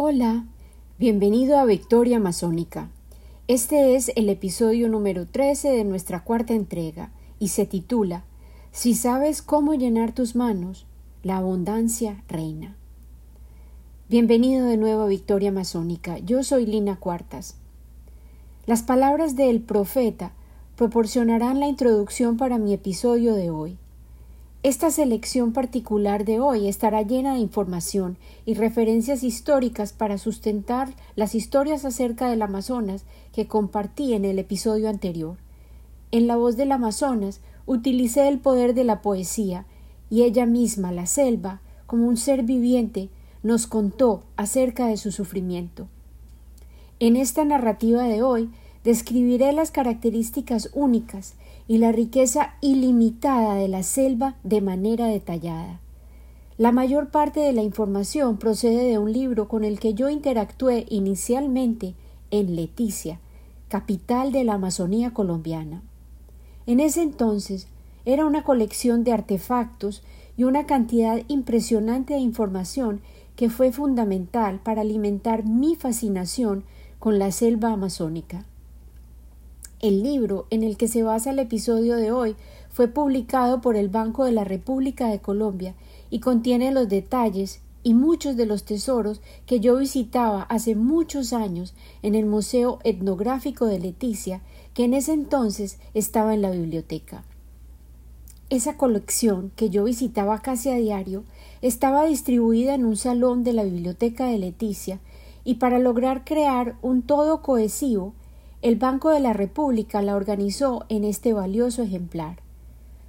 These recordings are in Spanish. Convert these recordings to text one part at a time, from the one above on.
Hola, bienvenido a Victoria Masónica. Este es el episodio número 13 de nuestra cuarta entrega y se titula Si sabes cómo llenar tus manos, la abundancia reina. Bienvenido de nuevo a Victoria Masónica. Yo soy Lina Cuartas. Las palabras del profeta proporcionarán la introducción para mi episodio de hoy. Esta selección particular de hoy estará llena de información y referencias históricas para sustentar las historias acerca del Amazonas que compartí en el episodio anterior. En la voz del Amazonas utilicé el poder de la poesía y ella misma, la selva, como un ser viviente, nos contó acerca de su sufrimiento. En esta narrativa de hoy describiré las características únicas y la riqueza ilimitada de la selva de manera detallada. La mayor parte de la información procede de un libro con el que yo interactué inicialmente en Leticia, capital de la Amazonía colombiana. En ese entonces era una colección de artefactos y una cantidad impresionante de información que fue fundamental para alimentar mi fascinación con la selva amazónica. El libro en el que se basa el episodio de hoy fue publicado por el Banco de la República de Colombia y contiene los detalles y muchos de los tesoros que yo visitaba hace muchos años en el Museo Etnográfico de Leticia, que en ese entonces estaba en la biblioteca. Esa colección, que yo visitaba casi a diario, estaba distribuida en un salón de la biblioteca de Leticia, y para lograr crear un todo cohesivo el Banco de la República la organizó en este valioso ejemplar.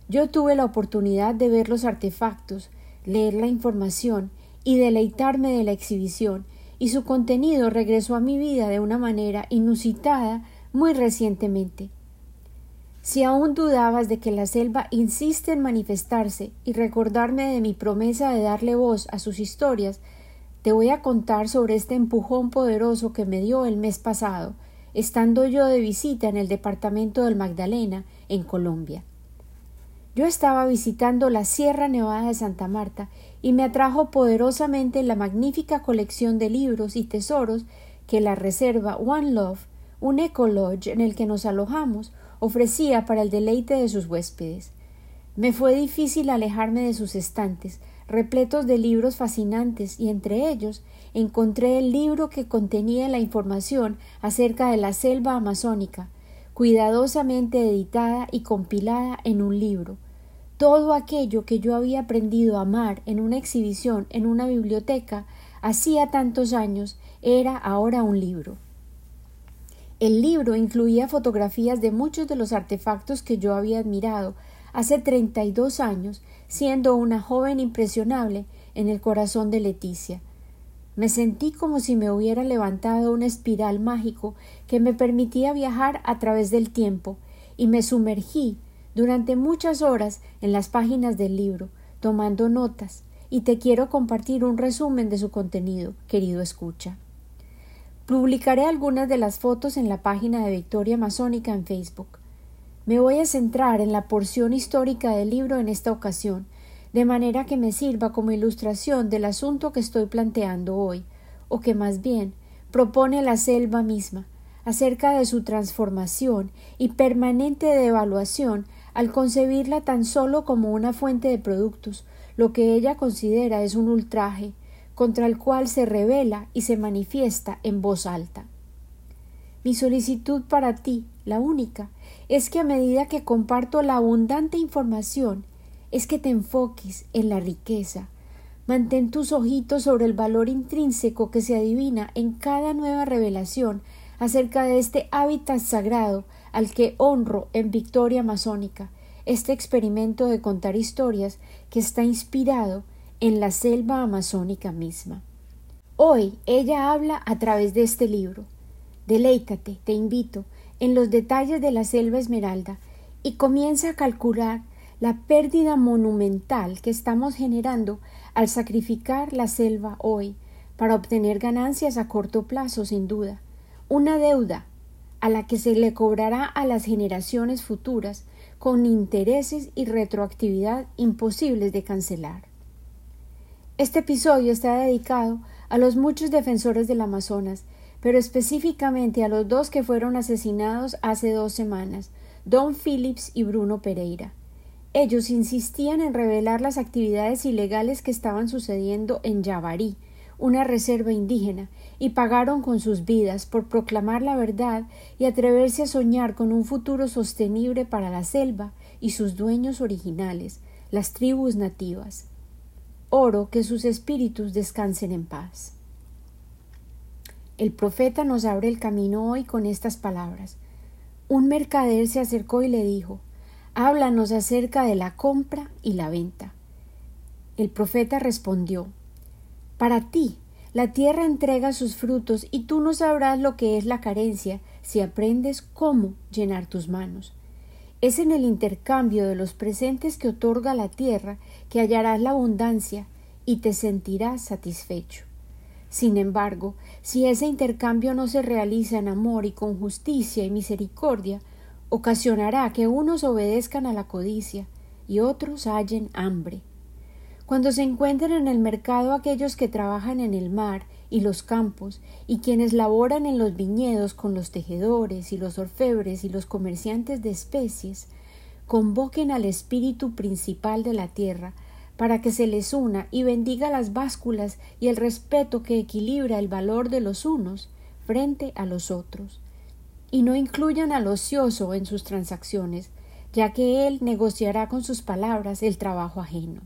Yo tuve la oportunidad de ver los artefactos, leer la información y deleitarme de la exhibición, y su contenido regresó a mi vida de una manera inusitada muy recientemente. Si aún dudabas de que la selva insiste en manifestarse y recordarme de mi promesa de darle voz a sus historias, te voy a contar sobre este empujón poderoso que me dio el mes pasado, estando yo de visita en el departamento del Magdalena, en Colombia. Yo estaba visitando la Sierra Nevada de Santa Marta y me atrajo poderosamente la magnífica colección de libros y tesoros que la reserva One Love, un eco lodge en el que nos alojamos, ofrecía para el deleite de sus huéspedes. Me fue difícil alejarme de sus estantes, repletos de libros fascinantes, y entre ellos encontré el libro que contenía la información acerca de la selva amazónica, cuidadosamente editada y compilada en un libro. Todo aquello que yo había aprendido a amar en una exhibición en una biblioteca hacía tantos años era ahora un libro. El libro incluía fotografías de muchos de los artefactos que yo había admirado hace treinta y dos años, siendo una joven impresionable en el corazón de Leticia, me sentí como si me hubiera levantado una espiral mágico que me permitía viajar a través del tiempo, y me sumergí durante muchas horas en las páginas del libro, tomando notas, y te quiero compartir un resumen de su contenido, querido escucha. Publicaré algunas de las fotos en la página de Victoria Masónica en Facebook. Me voy a centrar en la porción histórica del libro en esta ocasión, de manera que me sirva como ilustración del asunto que estoy planteando hoy, o que más bien propone la selva misma, acerca de su transformación y permanente devaluación al concebirla tan solo como una fuente de productos, lo que ella considera es un ultraje, contra el cual se revela y se manifiesta en voz alta. Mi solicitud para ti, la única, es que a medida que comparto la abundante información es que te enfoques en la riqueza. Mantén tus ojitos sobre el valor intrínseco que se adivina en cada nueva revelación acerca de este hábitat sagrado al que honro en Victoria Masónica, este experimento de contar historias que está inspirado en la selva amazónica misma. Hoy ella habla a través de este libro. Deleítate, te invito, en los detalles de la selva esmeralda y comienza a calcular la pérdida monumental que estamos generando al sacrificar la selva hoy para obtener ganancias a corto plazo, sin duda, una deuda a la que se le cobrará a las generaciones futuras con intereses y retroactividad imposibles de cancelar. Este episodio está dedicado a los muchos defensores del Amazonas, pero específicamente a los dos que fueron asesinados hace dos semanas, Don Phillips y Bruno Pereira. Ellos insistían en revelar las actividades ilegales que estaban sucediendo en Yabarí, una reserva indígena, y pagaron con sus vidas por proclamar la verdad y atreverse a soñar con un futuro sostenible para la selva y sus dueños originales, las tribus nativas. Oro que sus espíritus descansen en paz. El profeta nos abre el camino hoy con estas palabras. Un mercader se acercó y le dijo Háblanos acerca de la compra y la venta. El profeta respondió Para ti, la tierra entrega sus frutos y tú no sabrás lo que es la carencia si aprendes cómo llenar tus manos. Es en el intercambio de los presentes que otorga la tierra que hallarás la abundancia y te sentirás satisfecho. Sin embargo, si ese intercambio no se realiza en amor y con justicia y misericordia, ocasionará que unos obedezcan a la codicia y otros hallen hambre. Cuando se encuentren en el mercado aquellos que trabajan en el mar y los campos, y quienes laboran en los viñedos con los tejedores y los orfebres y los comerciantes de especies, convoquen al espíritu principal de la tierra para que se les una y bendiga las básculas y el respeto que equilibra el valor de los unos frente a los otros y no incluyan al ocioso en sus transacciones, ya que él negociará con sus palabras el trabajo ajeno.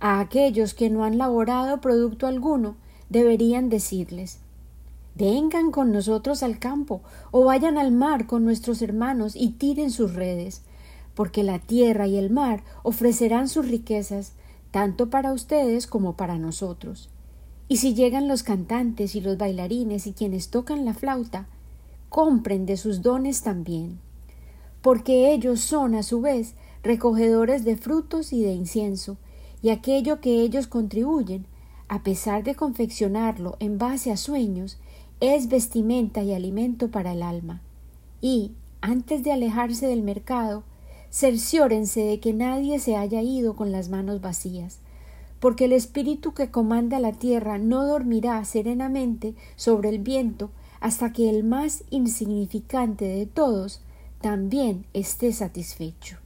A aquellos que no han laborado producto alguno, deberían decirles Vengan con nosotros al campo, o vayan al mar con nuestros hermanos y tiren sus redes, porque la tierra y el mar ofrecerán sus riquezas, tanto para ustedes como para nosotros. Y si llegan los cantantes y los bailarines y quienes tocan la flauta, compren de sus dones también, porque ellos son a su vez recogedores de frutos y de incienso, y aquello que ellos contribuyen, a pesar de confeccionarlo en base a sueños, es vestimenta y alimento para el alma. Y, antes de alejarse del mercado, cerciórense de que nadie se haya ido con las manos vacías, porque el espíritu que comanda la tierra no dormirá serenamente sobre el viento hasta que el más insignificante de todos también esté satisfecho.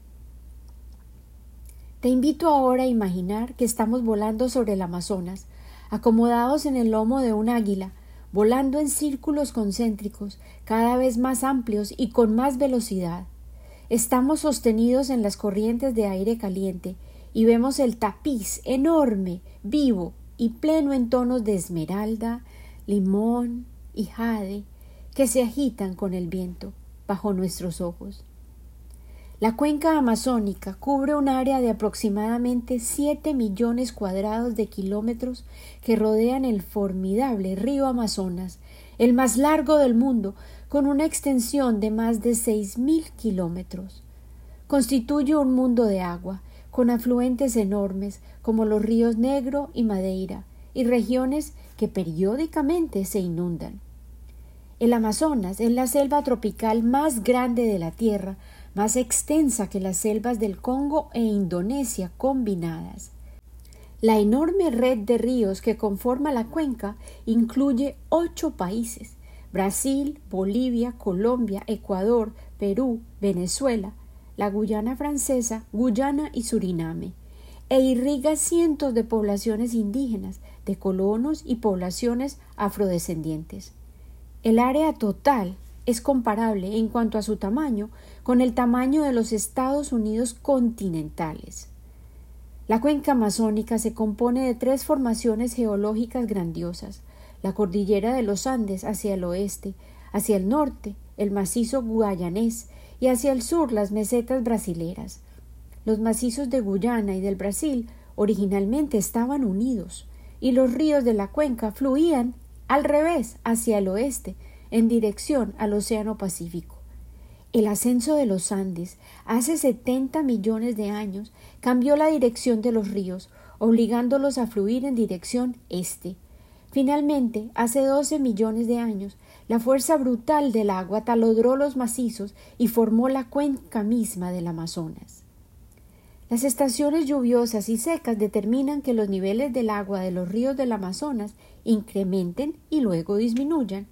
Te invito ahora a imaginar que estamos volando sobre el Amazonas, acomodados en el lomo de un águila, volando en círculos concéntricos cada vez más amplios y con más velocidad. Estamos sostenidos en las corrientes de aire caliente y vemos el tapiz enorme, vivo y pleno en tonos de esmeralda, limón, y jade que se agitan con el viento bajo nuestros ojos. La cuenca amazónica cubre un área de aproximadamente siete millones cuadrados de kilómetros que rodean el formidable río Amazonas, el más largo del mundo, con una extensión de más de seis mil kilómetros. Constituye un mundo de agua, con afluentes enormes como los ríos Negro y Madeira, y regiones que periódicamente se inundan. El Amazonas es la selva tropical más grande de la Tierra, más extensa que las selvas del Congo e Indonesia combinadas. La enorme red de ríos que conforma la cuenca incluye ocho países Brasil, Bolivia, Colombia, Ecuador, Perú, Venezuela, la Guyana francesa, Guyana y Suriname e irriga cientos de poblaciones indígenas, de colonos y poblaciones afrodescendientes. El área total es comparable en cuanto a su tamaño con el tamaño de los Estados Unidos continentales. La cuenca amazónica se compone de tres formaciones geológicas grandiosas la cordillera de los Andes hacia el oeste, hacia el norte el macizo guayanés y hacia el sur las mesetas brasileras. Los macizos de Guyana y del Brasil originalmente estaban unidos, y los ríos de la cuenca fluían al revés hacia el oeste, en dirección al Océano Pacífico. El ascenso de los Andes hace setenta millones de años cambió la dirección de los ríos, obligándolos a fluir en dirección este. Finalmente, hace doce millones de años, la fuerza brutal del agua talodró los macizos y formó la cuenca misma del Amazonas. Las estaciones lluviosas y secas determinan que los niveles del agua de los ríos del Amazonas incrementen y luego disminuyan.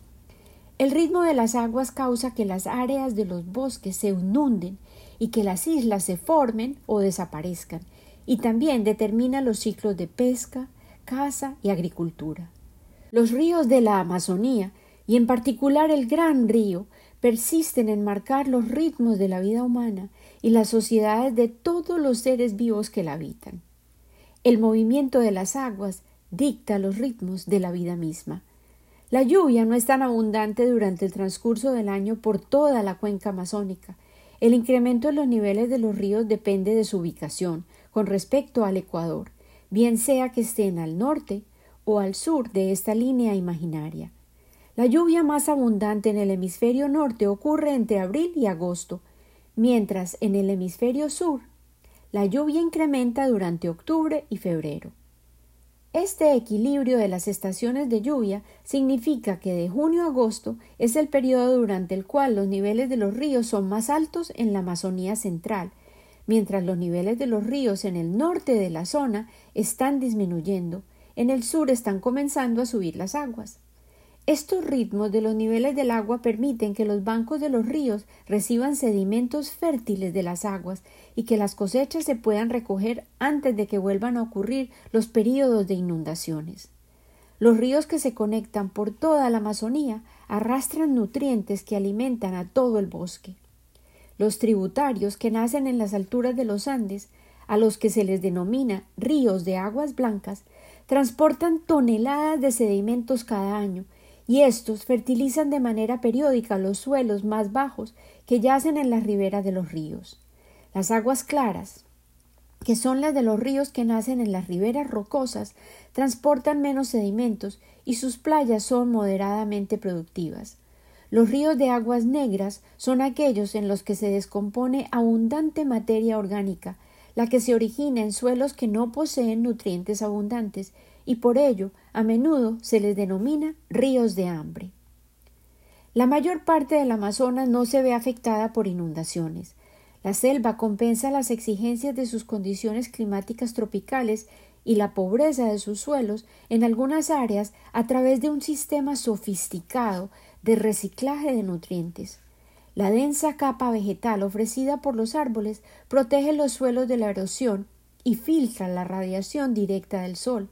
El ritmo de las aguas causa que las áreas de los bosques se inunden y que las islas se formen o desaparezcan, y también determina los ciclos de pesca, caza y agricultura. Los ríos de la Amazonía, y en particular el Gran Río, persisten en marcar los ritmos de la vida humana y las sociedades de todos los seres vivos que la habitan. El movimiento de las aguas dicta los ritmos de la vida misma. La lluvia no es tan abundante durante el transcurso del año por toda la cuenca amazónica. El incremento de los niveles de los ríos depende de su ubicación con respecto al Ecuador, bien sea que estén al norte o al sur de esta línea imaginaria. La lluvia más abundante en el hemisferio norte ocurre entre abril y agosto, mientras en el hemisferio sur la lluvia incrementa durante octubre y febrero. Este equilibrio de las estaciones de lluvia significa que de junio a agosto es el periodo durante el cual los niveles de los ríos son más altos en la Amazonía central, mientras los niveles de los ríos en el norte de la zona están disminuyendo, en el sur están comenzando a subir las aguas. Estos ritmos de los niveles del agua permiten que los bancos de los ríos reciban sedimentos fértiles de las aguas y que las cosechas se puedan recoger antes de que vuelvan a ocurrir los períodos de inundaciones. Los ríos que se conectan por toda la Amazonía arrastran nutrientes que alimentan a todo el bosque. Los tributarios que nacen en las alturas de los Andes, a los que se les denomina ríos de aguas blancas, transportan toneladas de sedimentos cada año y estos fertilizan de manera periódica los suelos más bajos que yacen en las riberas de los ríos. Las aguas claras, que son las de los ríos que nacen en las riberas rocosas, transportan menos sedimentos y sus playas son moderadamente productivas. Los ríos de aguas negras son aquellos en los que se descompone abundante materia orgánica, la que se origina en suelos que no poseen nutrientes abundantes y por ello a menudo se les denomina ríos de hambre. La mayor parte del Amazonas no se ve afectada por inundaciones. La selva compensa las exigencias de sus condiciones climáticas tropicales y la pobreza de sus suelos en algunas áreas a través de un sistema sofisticado de reciclaje de nutrientes. La densa capa vegetal ofrecida por los árboles protege los suelos de la erosión y filtra la radiación directa del sol,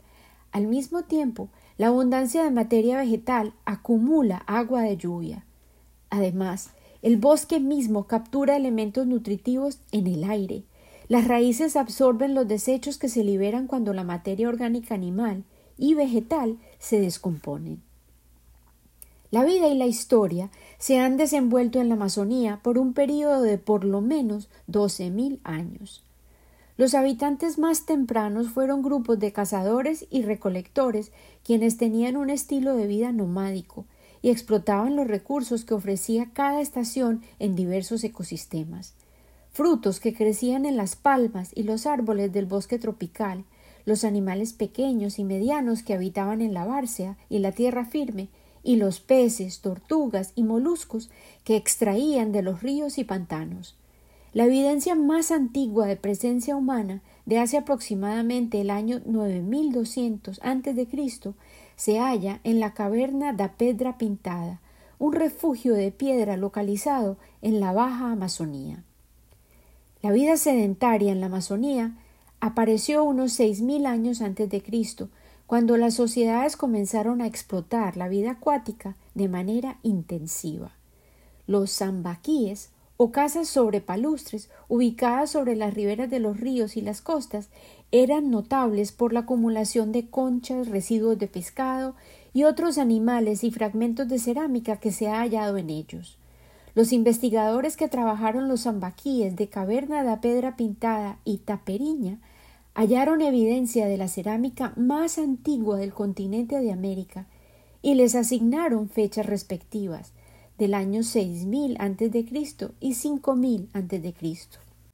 al mismo tiempo, la abundancia de materia vegetal acumula agua de lluvia. Además, el bosque mismo captura elementos nutritivos en el aire. Las raíces absorben los desechos que se liberan cuando la materia orgánica animal y vegetal se descomponen. La vida y la historia se han desenvuelto en la Amazonía por un período de por lo menos doce mil años. Los habitantes más tempranos fueron grupos de cazadores y recolectores quienes tenían un estilo de vida nomádico y explotaban los recursos que ofrecía cada estación en diversos ecosistemas. Frutos que crecían en las palmas y los árboles del bosque tropical, los animales pequeños y medianos que habitaban en la bárcea y la tierra firme, y los peces, tortugas y moluscos que extraían de los ríos y pantanos. La evidencia más antigua de presencia humana de hace aproximadamente el año 9200 a.C. se halla en la caverna da Pedra Pintada, un refugio de piedra localizado en la Baja Amazonía. La vida sedentaria en la Amazonía apareció unos seis mil años antes de Cristo, cuando las sociedades comenzaron a explotar la vida acuática de manera intensiva. Los zambaquíes o casas sobre palustres ubicadas sobre las riberas de los ríos y las costas eran notables por la acumulación de conchas, residuos de pescado y otros animales y fragmentos de cerámica que se ha hallado en ellos. Los investigadores que trabajaron los zambaquíes de Caverna da Pedra Pintada y Taperiña hallaron evidencia de la cerámica más antigua del continente de América y les asignaron fechas respectivas, del año 6000 a.C. y 5000 a.C.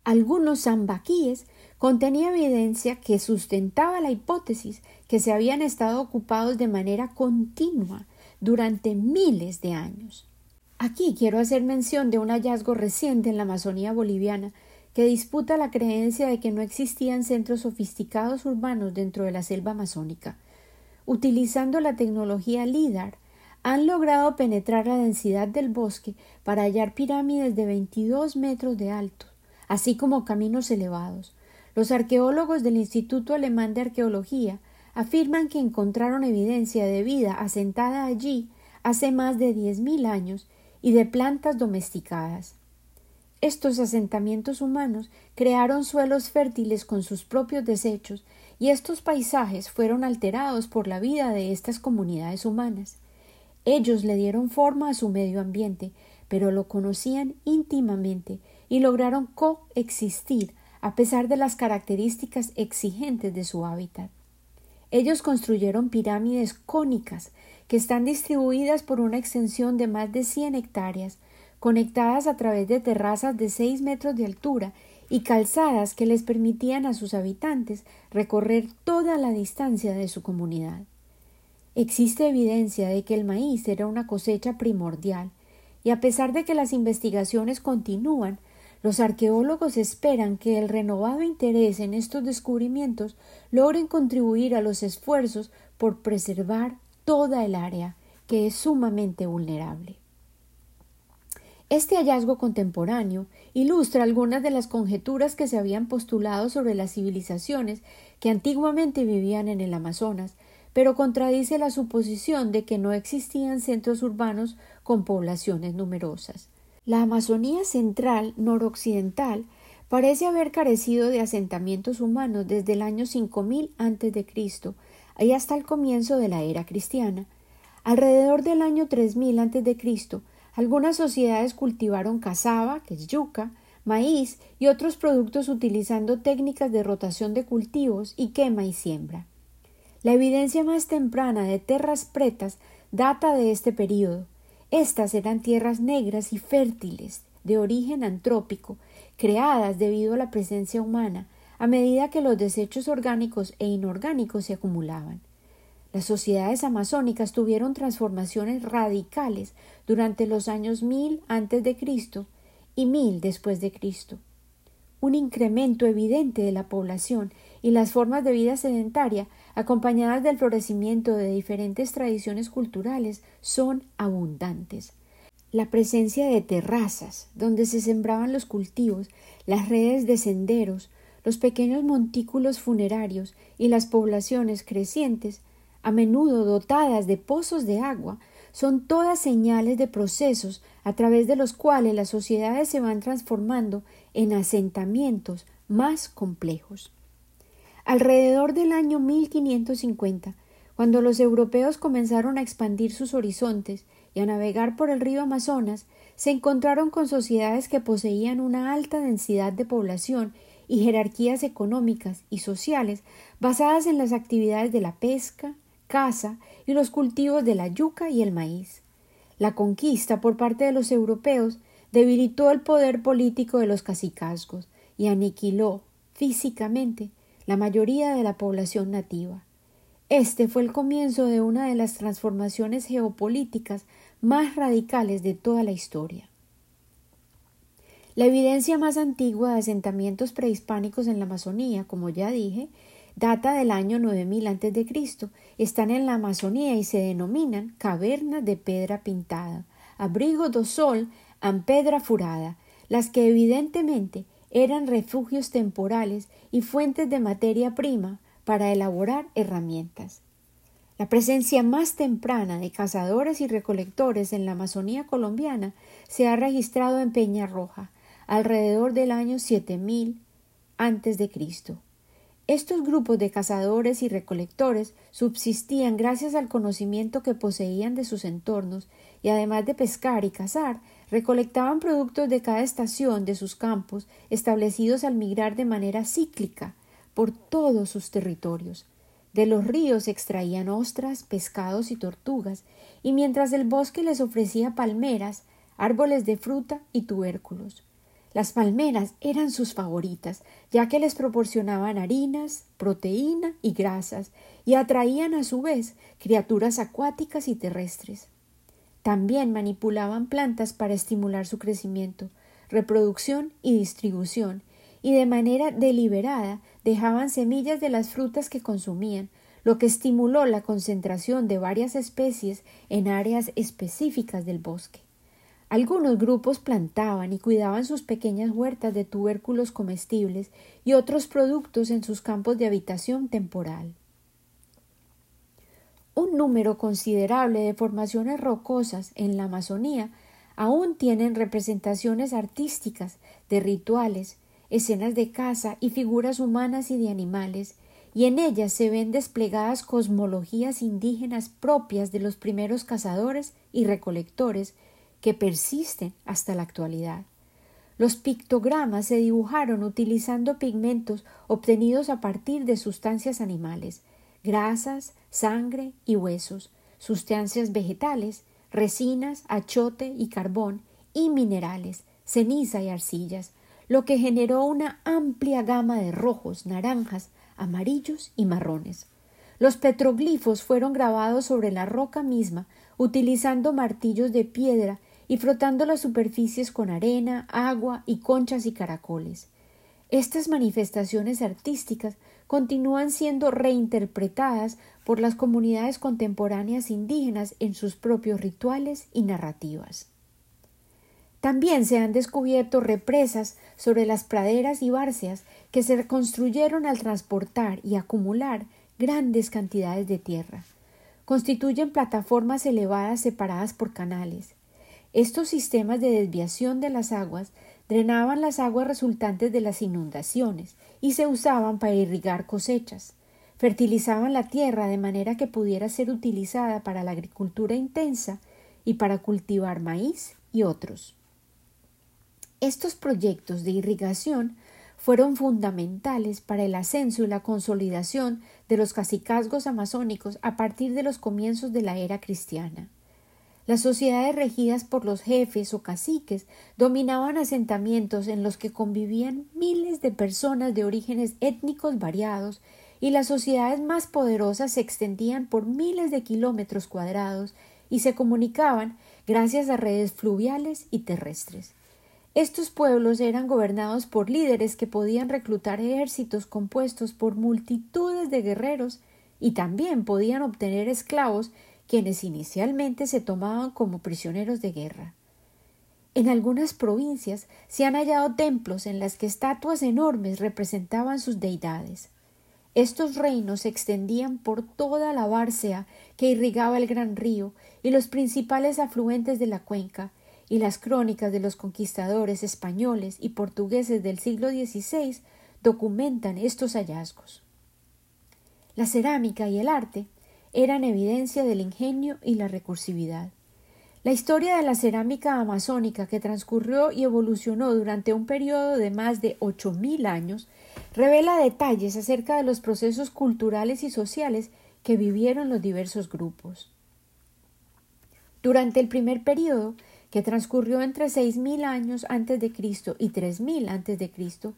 Algunos zambaquíes contenían evidencia que sustentaba la hipótesis que se habían estado ocupados de manera continua durante miles de años. Aquí quiero hacer mención de un hallazgo reciente en la Amazonía boliviana que disputa la creencia de que no existían centros sofisticados urbanos dentro de la selva amazónica. Utilizando la tecnología LIDAR, han logrado penetrar la densidad del bosque para hallar pirámides de 22 metros de alto, así como caminos elevados. Los arqueólogos del Instituto Alemán de Arqueología afirman que encontraron evidencia de vida asentada allí hace más de diez mil años y de plantas domesticadas. Estos asentamientos humanos crearon suelos fértiles con sus propios desechos y estos paisajes fueron alterados por la vida de estas comunidades humanas. Ellos le dieron forma a su medio ambiente, pero lo conocían íntimamente y lograron coexistir a pesar de las características exigentes de su hábitat. Ellos construyeron pirámides cónicas que están distribuidas por una extensión de más de 100 hectáreas, conectadas a través de terrazas de 6 metros de altura y calzadas que les permitían a sus habitantes recorrer toda la distancia de su comunidad. Existe evidencia de que el maíz era una cosecha primordial, y a pesar de que las investigaciones continúan, los arqueólogos esperan que el renovado interés en estos descubrimientos logren contribuir a los esfuerzos por preservar toda el área, que es sumamente vulnerable. Este hallazgo contemporáneo ilustra algunas de las conjeturas que se habían postulado sobre las civilizaciones que antiguamente vivían en el Amazonas, pero contradice la suposición de que no existían centros urbanos con poblaciones numerosas. La Amazonía central noroccidental parece haber carecido de asentamientos humanos desde el año 5000 a.C. y hasta el comienzo de la era cristiana. Alrededor del año 3000 a.C., algunas sociedades cultivaron cazaba, que es yuca, maíz y otros productos utilizando técnicas de rotación de cultivos y quema y siembra. La evidencia más temprana de terras pretas data de este período, estas eran tierras negras y fértiles, de origen antrópico, creadas debido a la presencia humana, a medida que los desechos orgánicos e inorgánicos se acumulaban. Las sociedades amazónicas tuvieron transformaciones radicales durante los años mil antes de Cristo y mil después de Cristo. Un incremento evidente de la población y las formas de vida sedentaria acompañadas del florecimiento de diferentes tradiciones culturales, son abundantes. La presencia de terrazas, donde se sembraban los cultivos, las redes de senderos, los pequeños montículos funerarios y las poblaciones crecientes, a menudo dotadas de pozos de agua, son todas señales de procesos a través de los cuales las sociedades se van transformando en asentamientos más complejos. Alrededor del año 1550, cuando los europeos comenzaron a expandir sus horizontes y a navegar por el río Amazonas, se encontraron con sociedades que poseían una alta densidad de población y jerarquías económicas y sociales basadas en las actividades de la pesca, caza y los cultivos de la yuca y el maíz. La conquista por parte de los europeos debilitó el poder político de los cacicazgos y aniquiló físicamente la mayoría de la población nativa. Este fue el comienzo de una de las transformaciones geopolíticas más radicales de toda la historia. La evidencia más antigua de asentamientos prehispánicos en la Amazonía, como ya dije, data del año 9000 a.C. Están en la Amazonía y se denominan cavernas de pedra pintada, abrigo do sol en pedra furada, las que evidentemente eran refugios temporales y fuentes de materia prima para elaborar herramientas. La presencia más temprana de cazadores y recolectores en la Amazonía colombiana se ha registrado en Peña Roja, alrededor del año 7000 antes de Cristo. Estos grupos de cazadores y recolectores subsistían gracias al conocimiento que poseían de sus entornos y además de pescar y cazar, recolectaban productos de cada estación de sus campos, establecidos al migrar de manera cíclica por todos sus territorios. De los ríos extraían ostras, pescados y tortugas, y mientras el bosque les ofrecía palmeras, árboles de fruta y tubérculos. Las palmeras eran sus favoritas, ya que les proporcionaban harinas, proteína y grasas, y atraían a su vez criaturas acuáticas y terrestres. También manipulaban plantas para estimular su crecimiento, reproducción y distribución, y de manera deliberada dejaban semillas de las frutas que consumían, lo que estimuló la concentración de varias especies en áreas específicas del bosque. Algunos grupos plantaban y cuidaban sus pequeñas huertas de tubérculos comestibles y otros productos en sus campos de habitación temporal. Un número considerable de formaciones rocosas en la Amazonía aún tienen representaciones artísticas de rituales, escenas de caza y figuras humanas y de animales, y en ellas se ven desplegadas cosmologías indígenas propias de los primeros cazadores y recolectores que persisten hasta la actualidad. Los pictogramas se dibujaron utilizando pigmentos obtenidos a partir de sustancias animales, grasas, sangre y huesos, sustancias vegetales, resinas, achote y carbón, y minerales, ceniza y arcillas, lo que generó una amplia gama de rojos, naranjas, amarillos y marrones. Los petroglifos fueron grabados sobre la roca misma, utilizando martillos de piedra y frotando las superficies con arena, agua y conchas y caracoles. Estas manifestaciones artísticas continúan siendo reinterpretadas por las comunidades contemporáneas indígenas en sus propios rituales y narrativas. También se han descubierto represas sobre las praderas y bárceas que se construyeron al transportar y acumular grandes cantidades de tierra. Constituyen plataformas elevadas separadas por canales. Estos sistemas de desviación de las aguas drenaban las aguas resultantes de las inundaciones y se usaban para irrigar cosechas. Fertilizaban la tierra de manera que pudiera ser utilizada para la agricultura intensa y para cultivar maíz y otros. Estos proyectos de irrigación fueron fundamentales para el ascenso y la consolidación de los cacicazgos amazónicos a partir de los comienzos de la era cristiana. Las sociedades regidas por los jefes o caciques dominaban asentamientos en los que convivían miles de personas de orígenes étnicos variados y las sociedades más poderosas se extendían por miles de kilómetros cuadrados y se comunicaban gracias a redes fluviales y terrestres. Estos pueblos eran gobernados por líderes que podían reclutar ejércitos compuestos por multitudes de guerreros y también podían obtener esclavos quienes inicialmente se tomaban como prisioneros de guerra. En algunas provincias se han hallado templos en las que estatuas enormes representaban sus deidades. Estos reinos se extendían por toda la Bárcea que irrigaba el gran río y los principales afluentes de la cuenca, y las crónicas de los conquistadores españoles y portugueses del siglo XVI documentan estos hallazgos. La cerámica y el arte eran evidencia del ingenio y la recursividad. La historia de la cerámica amazónica que transcurrió y evolucionó durante un periodo de más de ocho mil años revela detalles acerca de los procesos culturales y sociales que vivieron los diversos grupos. Durante el primer periodo que transcurrió entre seis mil años antes de Cristo y tres mil antes de Cristo,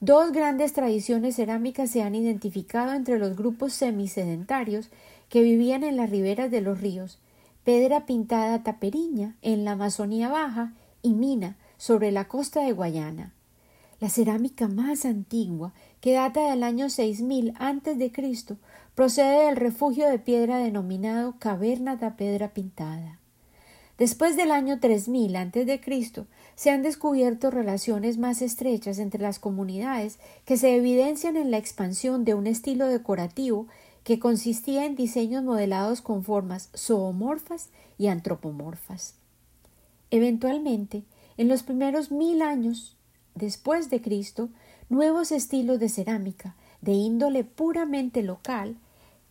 dos grandes tradiciones cerámicas se han identificado entre los grupos semisedentarios que vivían en las riberas de los ríos, Pedra Pintada Taperiña en la Amazonía Baja y Mina sobre la costa de Guayana. La cerámica más antigua, que data del año seis mil antes de Cristo, procede del refugio de piedra denominado Caverna de Pedra Pintada. Después del año 3000 a.C., se han descubierto relaciones más estrechas entre las comunidades que se evidencian en la expansión de un estilo decorativo que consistía en diseños modelados con formas zoomorfas y antropomorfas. Eventualmente, en los primeros mil años después de Cristo, nuevos estilos de cerámica de índole puramente local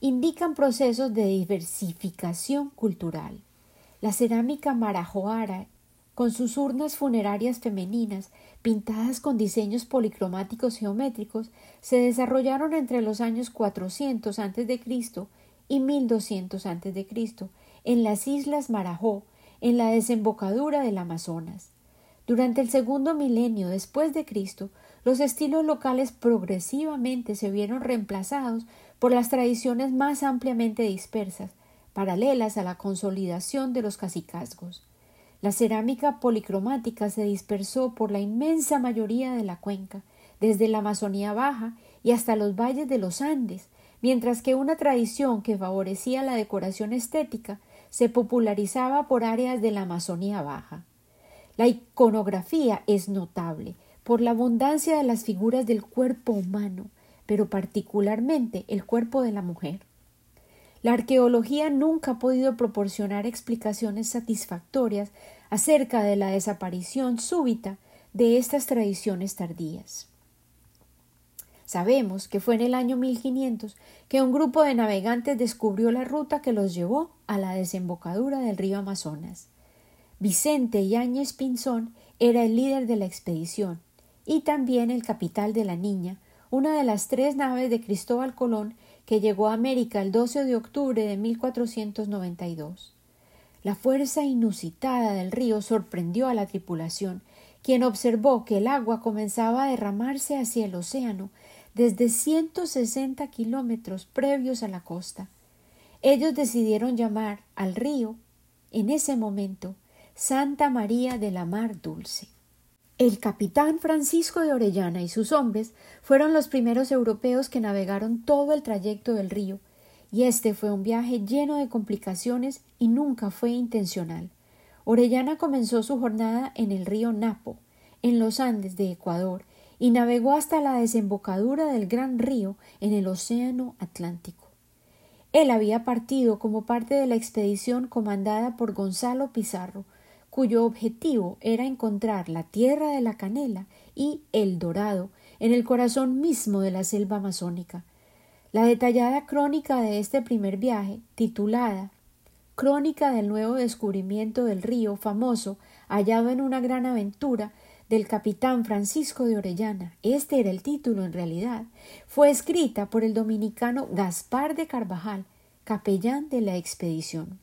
indican procesos de diversificación cultural. La cerámica marajoara, con sus urnas funerarias femeninas, pintadas con diseños policromáticos geométricos, se desarrollaron entre los años 400 a.C. y 1200 a.C. en las islas Marajó, en la desembocadura del Amazonas. Durante el segundo milenio después de Cristo, los estilos locales progresivamente se vieron reemplazados por las tradiciones más ampliamente dispersas, paralelas a la consolidación de los cacicazgos. La cerámica policromática se dispersó por la inmensa mayoría de la cuenca, desde la Amazonía Baja y hasta los valles de los Andes, mientras que una tradición que favorecía la decoración estética se popularizaba por áreas de la Amazonía Baja. La iconografía es notable por la abundancia de las figuras del cuerpo humano, pero particularmente el cuerpo de la mujer. La arqueología nunca ha podido proporcionar explicaciones satisfactorias acerca de la desaparición súbita de estas tradiciones tardías. Sabemos que fue en el año 1500 que un grupo de navegantes descubrió la ruta que los llevó a la desembocadura del río Amazonas. Vicente Yáñez Pinzón era el líder de la expedición y también el capital de la Niña, una de las tres naves de Cristóbal Colón que llegó a América el 12 de octubre de 1492. La fuerza inusitada del río sorprendió a la tripulación, quien observó que el agua comenzaba a derramarse hacia el océano desde 160 kilómetros previos a la costa. Ellos decidieron llamar al río, en ese momento, Santa María de la Mar Dulce. El capitán Francisco de Orellana y sus hombres fueron los primeros europeos que navegaron todo el trayecto del río, y este fue un viaje lleno de complicaciones y nunca fue intencional. Orellana comenzó su jornada en el río Napo, en los Andes de Ecuador, y navegó hasta la desembocadura del gran río en el Océano Atlántico. Él había partido como parte de la expedición comandada por Gonzalo Pizarro, cuyo objetivo era encontrar la tierra de la canela y el dorado en el corazón mismo de la selva amazónica. La detallada crónica de este primer viaje, titulada Crónica del nuevo descubrimiento del río famoso hallado en una gran aventura del capitán Francisco de Orellana, este era el título en realidad, fue escrita por el dominicano Gaspar de Carvajal, capellán de la expedición.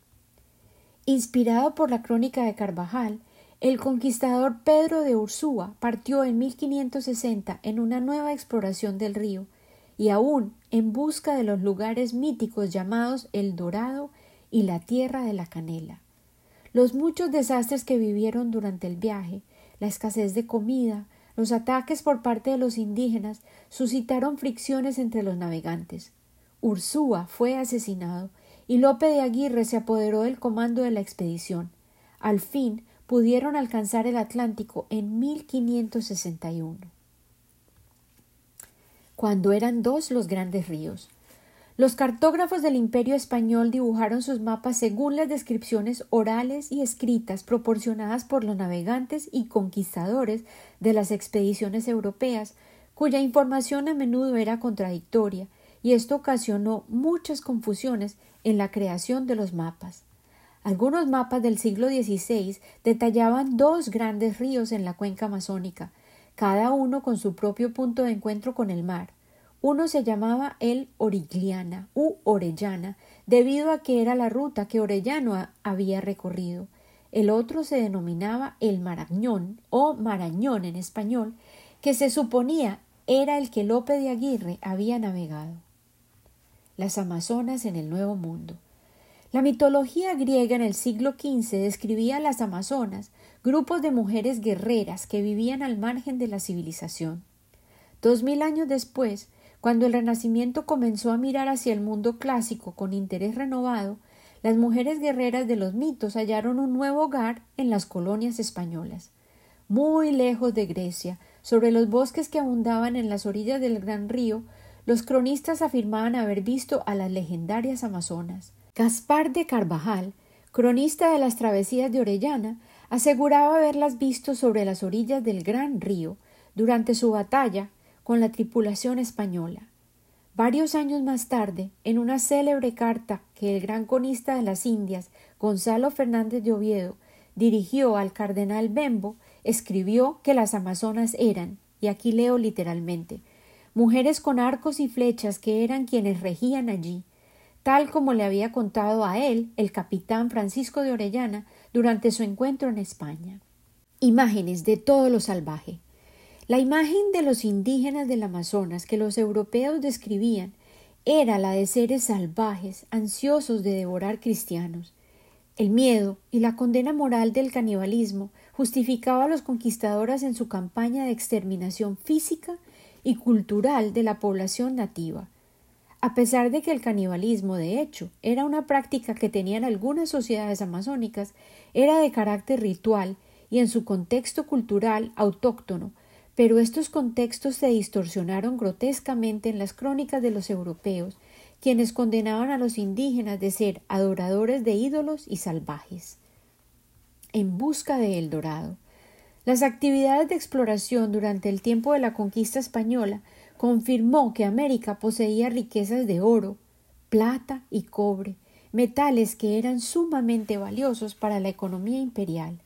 Inspirado por la crónica de Carvajal, el conquistador Pedro de Ursúa partió en 1560 en una nueva exploración del río, y aún en busca de los lugares míticos llamados El Dorado y la Tierra de la Canela. Los muchos desastres que vivieron durante el viaje, la escasez de comida, los ataques por parte de los indígenas suscitaron fricciones entre los navegantes. Ursúa fue asesinado y Lope de Aguirre se apoderó del comando de la expedición. Al fin pudieron alcanzar el Atlántico en 1561, cuando eran dos los grandes ríos. Los cartógrafos del Imperio español dibujaron sus mapas según las descripciones orales y escritas proporcionadas por los navegantes y conquistadores de las expediciones europeas, cuya información a menudo era contradictoria, y esto ocasionó muchas confusiones en la creación de los mapas. Algunos mapas del siglo XVI detallaban dos grandes ríos en la cuenca amazónica, cada uno con su propio punto de encuentro con el mar. Uno se llamaba el Origliana u Orellana, debido a que era la ruta que Orellano había recorrido. El otro se denominaba el Marañón o Marañón en español, que se suponía era el que Lope de Aguirre había navegado las Amazonas en el Nuevo Mundo. La mitología griega en el siglo XV describía a las Amazonas, grupos de mujeres guerreras que vivían al margen de la civilización. Dos mil años después, cuando el Renacimiento comenzó a mirar hacia el mundo clásico con interés renovado, las mujeres guerreras de los mitos hallaron un nuevo hogar en las colonias españolas. Muy lejos de Grecia, sobre los bosques que abundaban en las orillas del gran río, los cronistas afirmaban haber visto a las legendarias amazonas. Gaspar de Carvajal, cronista de las travesías de Orellana, aseguraba haberlas visto sobre las orillas del gran río durante su batalla con la tripulación española. Varios años más tarde, en una célebre carta que el gran cronista de las Indias, Gonzalo Fernández de Oviedo, dirigió al cardenal Bembo, escribió que las amazonas eran, y aquí leo literalmente, mujeres con arcos y flechas que eran quienes regían allí, tal como le había contado a él el capitán Francisco de Orellana durante su encuentro en España. Imágenes de todo lo salvaje. La imagen de los indígenas del Amazonas que los europeos describían era la de seres salvajes, ansiosos de devorar cristianos. El miedo y la condena moral del canibalismo justificaba a los conquistadores en su campaña de exterminación física y cultural de la población nativa. A pesar de que el canibalismo, de hecho, era una práctica que tenían algunas sociedades amazónicas, era de carácter ritual y en su contexto cultural autóctono, pero estos contextos se distorsionaron grotescamente en las crónicas de los europeos, quienes condenaban a los indígenas de ser adoradores de ídolos y salvajes. En busca de El Dorado. Las actividades de exploración durante el tiempo de la conquista española confirmó que América poseía riquezas de oro, plata y cobre, metales que eran sumamente valiosos para la economía imperial.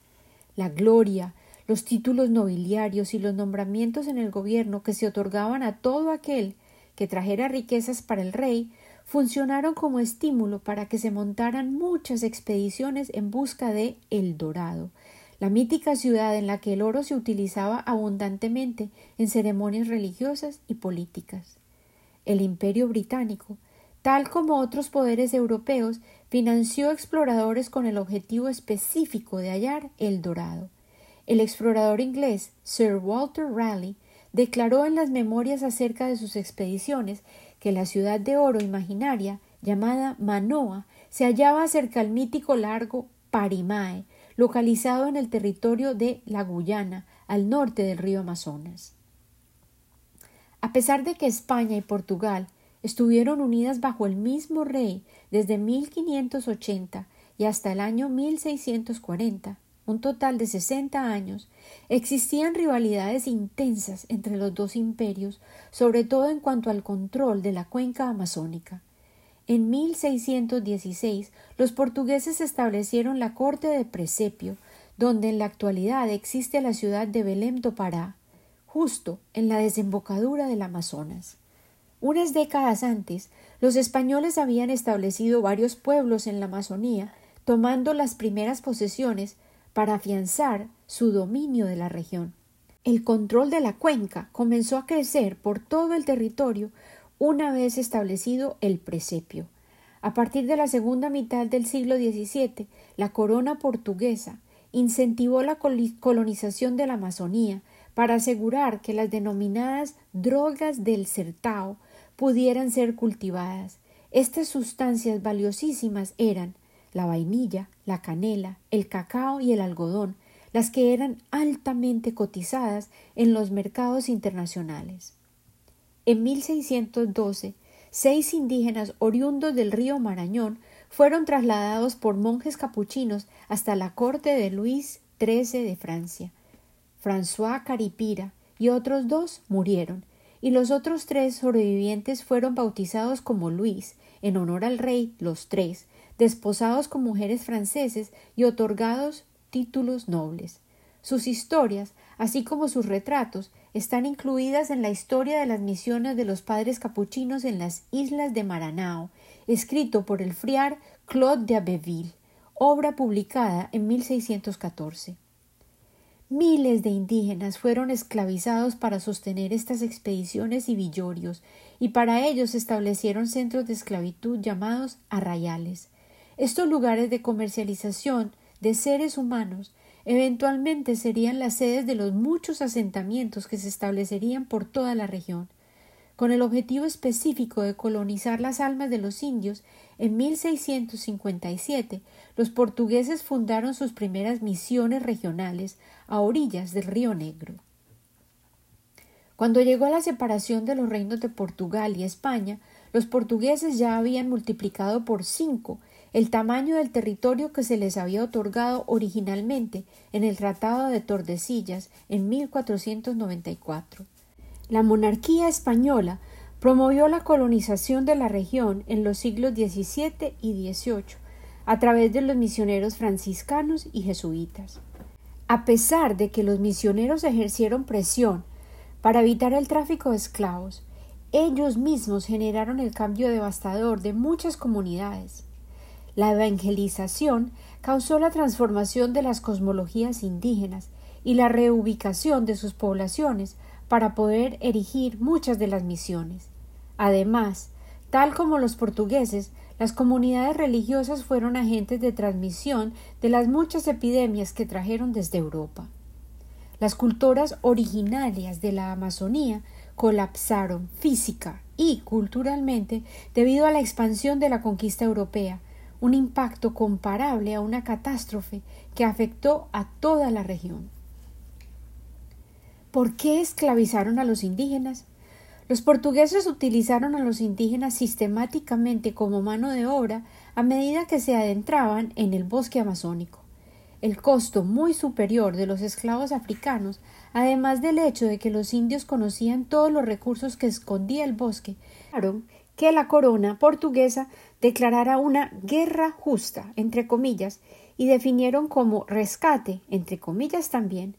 La gloria, los títulos nobiliarios y los nombramientos en el gobierno que se otorgaban a todo aquel que trajera riquezas para el rey funcionaron como estímulo para que se montaran muchas expediciones en busca de El Dorado, la mítica ciudad en la que el oro se utilizaba abundantemente en ceremonias religiosas y políticas. El imperio británico, tal como otros poderes europeos, financió exploradores con el objetivo específico de hallar el dorado. El explorador inglés Sir Walter Raleigh declaró en las memorias acerca de sus expediciones que la ciudad de oro imaginaria, llamada Manoa, se hallaba cerca al mítico largo Parimae, localizado en el territorio de la Guyana, al norte del río Amazonas. A pesar de que España y Portugal estuvieron unidas bajo el mismo rey desde 1580 y hasta el año 1640, un total de 60 años, existían rivalidades intensas entre los dos imperios, sobre todo en cuanto al control de la cuenca amazónica. En 1616 los portugueses establecieron la corte de Presepio, donde en la actualidad existe la ciudad de Belém do Pará, justo en la desembocadura del Amazonas. Unas décadas antes, los españoles habían establecido varios pueblos en la Amazonía, tomando las primeras posesiones para afianzar su dominio de la región. El control de la cuenca comenzó a crecer por todo el territorio una vez establecido el presepio. A partir de la segunda mitad del siglo XVII, la corona portuguesa incentivó la colonización de la Amazonía para asegurar que las denominadas drogas del Sertao pudieran ser cultivadas. Estas sustancias valiosísimas eran la vainilla, la canela, el cacao y el algodón, las que eran altamente cotizadas en los mercados internacionales. En 1612, seis indígenas oriundos del río Marañón fueron trasladados por monjes capuchinos hasta la corte de Luis XIII de Francia. François Caripira y otros dos murieron, y los otros tres sobrevivientes fueron bautizados como Luis, en honor al rey, los tres, desposados con mujeres franceses y otorgados títulos nobles. Sus historias, así como sus retratos, están incluidas en la historia de las misiones de los padres capuchinos en las islas de Maranao, escrito por el friar Claude de Abbeville, obra publicada en 1614. Miles de indígenas fueron esclavizados para sostener estas expediciones y villorios, y para ellos se establecieron centros de esclavitud llamados arrayales. Estos lugares de comercialización de seres humanos Eventualmente serían las sedes de los muchos asentamientos que se establecerían por toda la región. Con el objetivo específico de colonizar las almas de los indios, en 1657 los portugueses fundaron sus primeras misiones regionales a orillas del río Negro. Cuando llegó la separación de los reinos de Portugal y España, los portugueses ya habían multiplicado por cinco el tamaño del territorio que se les había otorgado originalmente en el Tratado de Tordesillas en 1494. La monarquía española promovió la colonización de la región en los siglos XVII y XVIII a través de los misioneros franciscanos y jesuitas. A pesar de que los misioneros ejercieron presión para evitar el tráfico de esclavos, ellos mismos generaron el cambio devastador de muchas comunidades. La evangelización causó la transformación de las cosmologías indígenas y la reubicación de sus poblaciones para poder erigir muchas de las misiones. Además, tal como los portugueses, las comunidades religiosas fueron agentes de transmisión de las muchas epidemias que trajeron desde Europa. Las culturas originarias de la Amazonía colapsaron física y culturalmente debido a la expansión de la conquista europea, un impacto comparable a una catástrofe que afectó a toda la región. ¿Por qué esclavizaron a los indígenas? Los portugueses utilizaron a los indígenas sistemáticamente como mano de obra a medida que se adentraban en el bosque amazónico. El costo muy superior de los esclavos africanos, además del hecho de que los indios conocían todos los recursos que escondía el bosque, que la corona portuguesa declarara una guerra justa, entre comillas, y definieron como rescate, entre comillas también,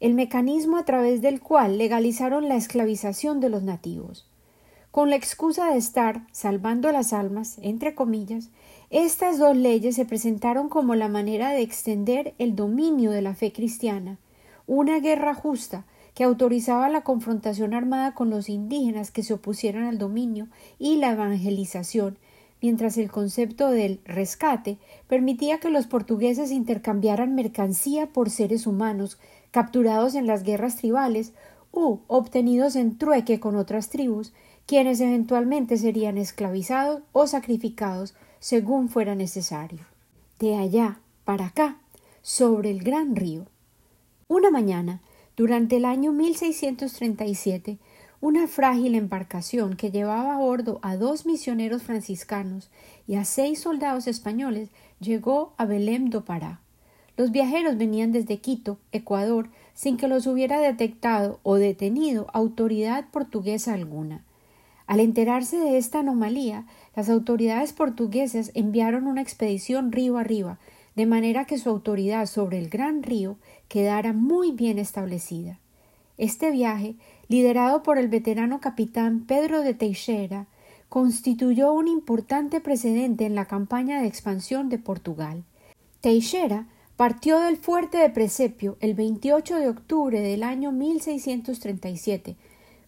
el mecanismo a través del cual legalizaron la esclavización de los nativos. Con la excusa de estar salvando las almas, entre comillas, estas dos leyes se presentaron como la manera de extender el dominio de la fe cristiana, una guerra justa que autorizaba la confrontación armada con los indígenas que se opusieran al dominio y la evangelización, mientras el concepto del rescate permitía que los portugueses intercambiaran mercancía por seres humanos capturados en las guerras tribales u obtenidos en trueque con otras tribus, quienes eventualmente serían esclavizados o sacrificados según fuera necesario. De allá para acá, sobre el gran río. Una mañana, durante el año 1637, una frágil embarcación que llevaba a bordo a dos misioneros franciscanos y a seis soldados españoles llegó a Belém do Pará. Los viajeros venían desde Quito, Ecuador, sin que los hubiera detectado o detenido autoridad portuguesa alguna. Al enterarse de esta anomalía, las autoridades portuguesas enviaron una expedición río arriba, de manera que su autoridad sobre el gran río quedara muy bien establecida. Este viaje, liderado por el veterano capitán Pedro de Teixeira, constituyó un importante precedente en la campaña de expansión de Portugal. Teixeira Partió del fuerte de Precepio el 28 de octubre del año 1637,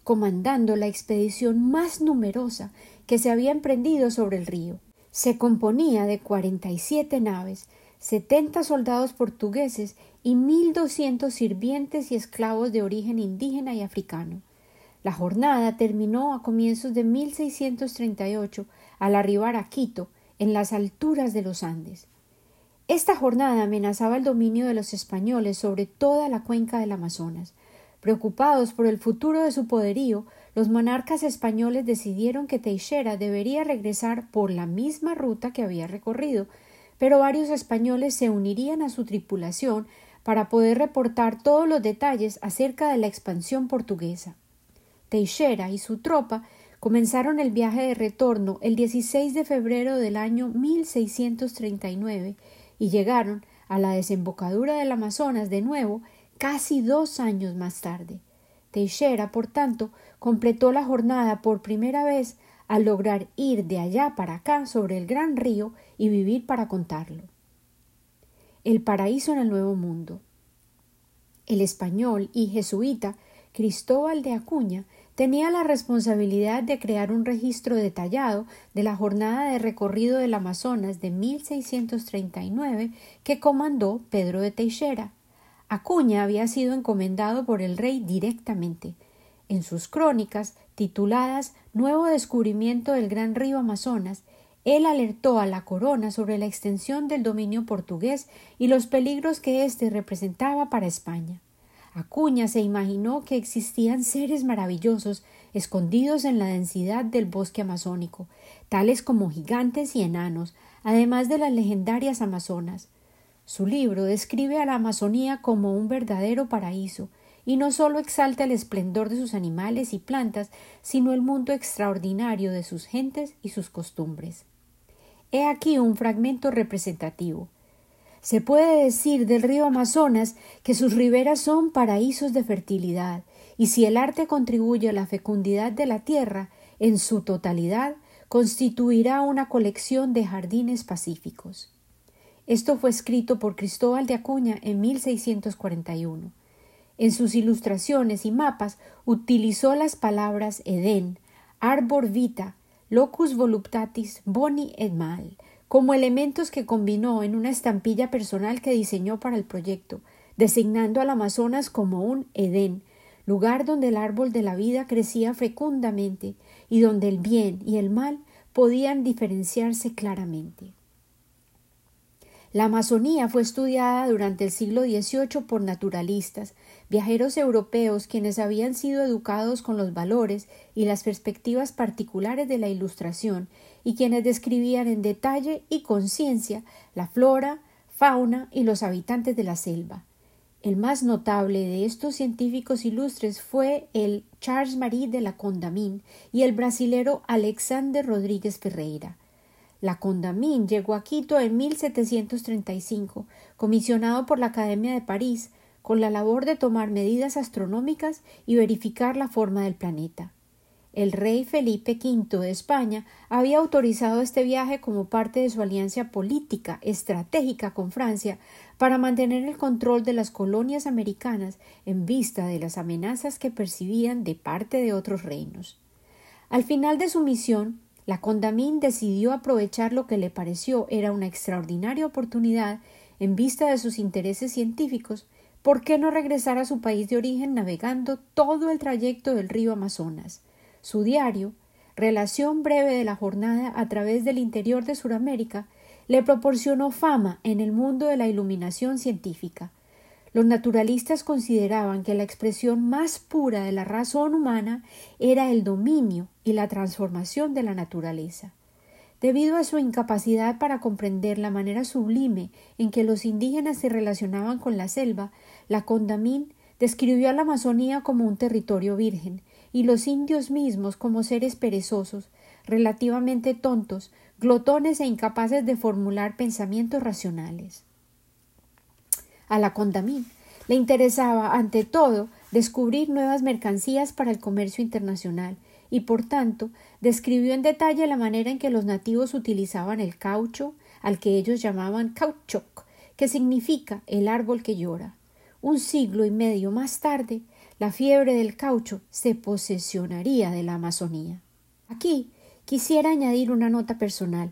comandando la expedición más numerosa que se había emprendido sobre el río. Se componía de cuarenta y siete naves, setenta soldados portugueses y mil doscientos sirvientes y esclavos de origen indígena y africano. La jornada terminó a comienzos de 1638 al arribar a Quito, en las alturas de los Andes. Esta jornada amenazaba el dominio de los españoles sobre toda la cuenca del Amazonas. Preocupados por el futuro de su poderío, los monarcas españoles decidieron que Teixeira debería regresar por la misma ruta que había recorrido, pero varios españoles se unirían a su tripulación para poder reportar todos los detalles acerca de la expansión portuguesa. Teixeira y su tropa comenzaron el viaje de retorno el 16 de febrero del año 1639 y llegaron a la desembocadura del Amazonas de nuevo casi dos años más tarde. Teixeira, por tanto, completó la jornada por primera vez al lograr ir de allá para acá sobre el gran río y vivir para contarlo. El paraíso en el Nuevo Mundo. El español y jesuita Cristóbal de Acuña tenía la responsabilidad de crear un registro detallado de la jornada de recorrido del Amazonas de 1639 que comandó Pedro de Teixeira. Acuña había sido encomendado por el rey directamente. En sus crónicas, tituladas Nuevo descubrimiento del gran río Amazonas, él alertó a la corona sobre la extensión del dominio portugués y los peligros que éste representaba para España. Acuña se imaginó que existían seres maravillosos escondidos en la densidad del bosque amazónico, tales como gigantes y enanos, además de las legendarias amazonas. Su libro describe a la Amazonía como un verdadero paraíso, y no sólo exalta el esplendor de sus animales y plantas, sino el mundo extraordinario de sus gentes y sus costumbres. He aquí un fragmento representativo. Se puede decir del río Amazonas que sus riberas son paraísos de fertilidad, y si el arte contribuye a la fecundidad de la tierra, en su totalidad constituirá una colección de jardines pacíficos. Esto fue escrito por Cristóbal de Acuña en 1641. En sus ilustraciones y mapas utilizó las palabras Edén, Arbor vita, Locus voluptatis, boni et mal, como elementos que combinó en una estampilla personal que diseñó para el proyecto, designando al Amazonas como un Edén, lugar donde el árbol de la vida crecía fecundamente y donde el bien y el mal podían diferenciarse claramente. La Amazonía fue estudiada durante el siglo XVIII por naturalistas, viajeros europeos quienes habían sido educados con los valores y las perspectivas particulares de la Ilustración y quienes describían en detalle y conciencia la flora, fauna y los habitantes de la selva. El más notable de estos científicos ilustres fue el Charles Marie de la Condamine y el brasilero Alexander Rodríguez Ferreira. La Condamine llegó a Quito en 1735, comisionado por la Academia de París, con la labor de tomar medidas astronómicas y verificar la forma del planeta. El rey Felipe V de España había autorizado este viaje como parte de su alianza política estratégica con Francia para mantener el control de las colonias americanas en vista de las amenazas que percibían de parte de otros reinos. Al final de su misión, la Condamine decidió aprovechar lo que le pareció era una extraordinaria oportunidad en vista de sus intereses científicos, ¿por qué no regresar a su país de origen navegando todo el trayecto del río Amazonas? Su diario, relación breve de la jornada a través del interior de Sudamérica, le proporcionó fama en el mundo de la iluminación científica. Los naturalistas consideraban que la expresión más pura de la razón humana era el dominio y la transformación de la naturaleza. Debido a su incapacidad para comprender la manera sublime en que los indígenas se relacionaban con la selva, la Condamín describió a la Amazonía como un territorio virgen, y los indios mismos como seres perezosos, relativamente tontos, glotones e incapaces de formular pensamientos racionales. A la Condamine le interesaba, ante todo, descubrir nuevas mercancías para el comercio internacional y, por tanto, describió en detalle la manera en que los nativos utilizaban el caucho, al que ellos llamaban cauchoc, que significa el árbol que llora. Un siglo y medio más tarde, la fiebre del caucho se posesionaría de la Amazonía. Aquí quisiera añadir una nota personal.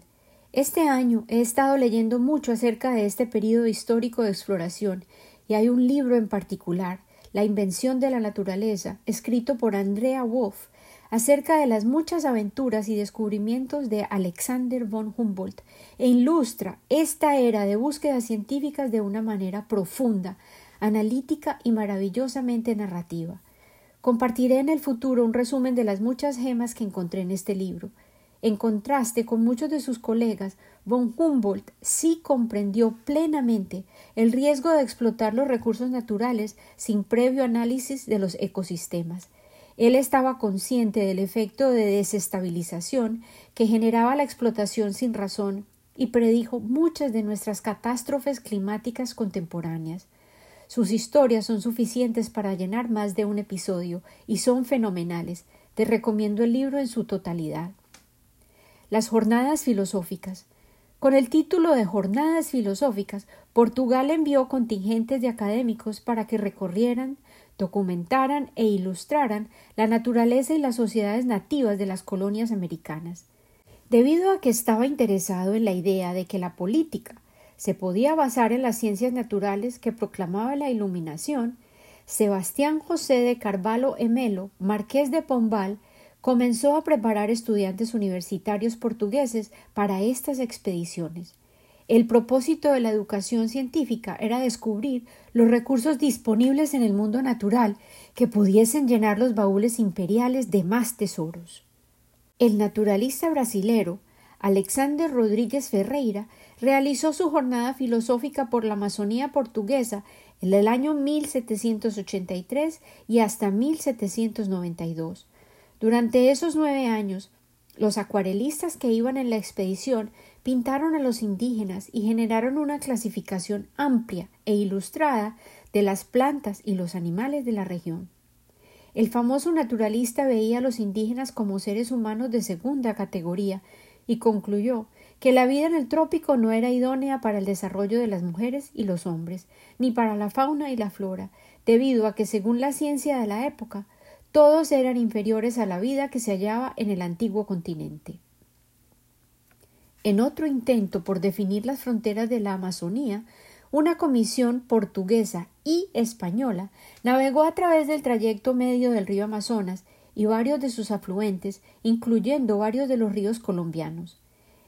Este año he estado leyendo mucho acerca de este periodo histórico de exploración y hay un libro en particular, La invención de la naturaleza, escrito por Andrea Wolff, acerca de las muchas aventuras y descubrimientos de Alexander von Humboldt, e ilustra esta era de búsquedas científicas de una manera profunda, analítica y maravillosamente narrativa. Compartiré en el futuro un resumen de las muchas gemas que encontré en este libro. En contraste con muchos de sus colegas, von Humboldt sí comprendió plenamente el riesgo de explotar los recursos naturales sin previo análisis de los ecosistemas. Él estaba consciente del efecto de desestabilización que generaba la explotación sin razón y predijo muchas de nuestras catástrofes climáticas contemporáneas. Sus historias son suficientes para llenar más de un episodio y son fenomenales. Te recomiendo el libro en su totalidad. Las jornadas filosóficas. Con el título de Jornadas Filosóficas, Portugal envió contingentes de académicos para que recorrieran, documentaran e ilustraran la naturaleza y las sociedades nativas de las colonias americanas. Debido a que estaba interesado en la idea de que la política se podía basar en las ciencias naturales que proclamaba la Iluminación, Sebastián José de Carvalho Emelo, marqués de Pombal, comenzó a preparar estudiantes universitarios portugueses para estas expediciones. El propósito de la educación científica era descubrir los recursos disponibles en el mundo natural que pudiesen llenar los baúles imperiales de más tesoros. El naturalista brasilero Alexander Rodríguez Ferreira realizó su jornada filosófica por la Amazonía portuguesa en el año 1783 y hasta 1792. Durante esos nueve años, los acuarelistas que iban en la expedición pintaron a los indígenas y generaron una clasificación amplia e ilustrada de las plantas y los animales de la región. El famoso naturalista veía a los indígenas como seres humanos de segunda categoría y concluyó que la vida en el trópico no era idónea para el desarrollo de las mujeres y los hombres, ni para la fauna y la flora, debido a que, según la ciencia de la época, todos eran inferiores a la vida que se hallaba en el antiguo continente. En otro intento por definir las fronteras de la Amazonía, una comisión portuguesa y española navegó a través del trayecto medio del río Amazonas y varios de sus afluentes, incluyendo varios de los ríos colombianos.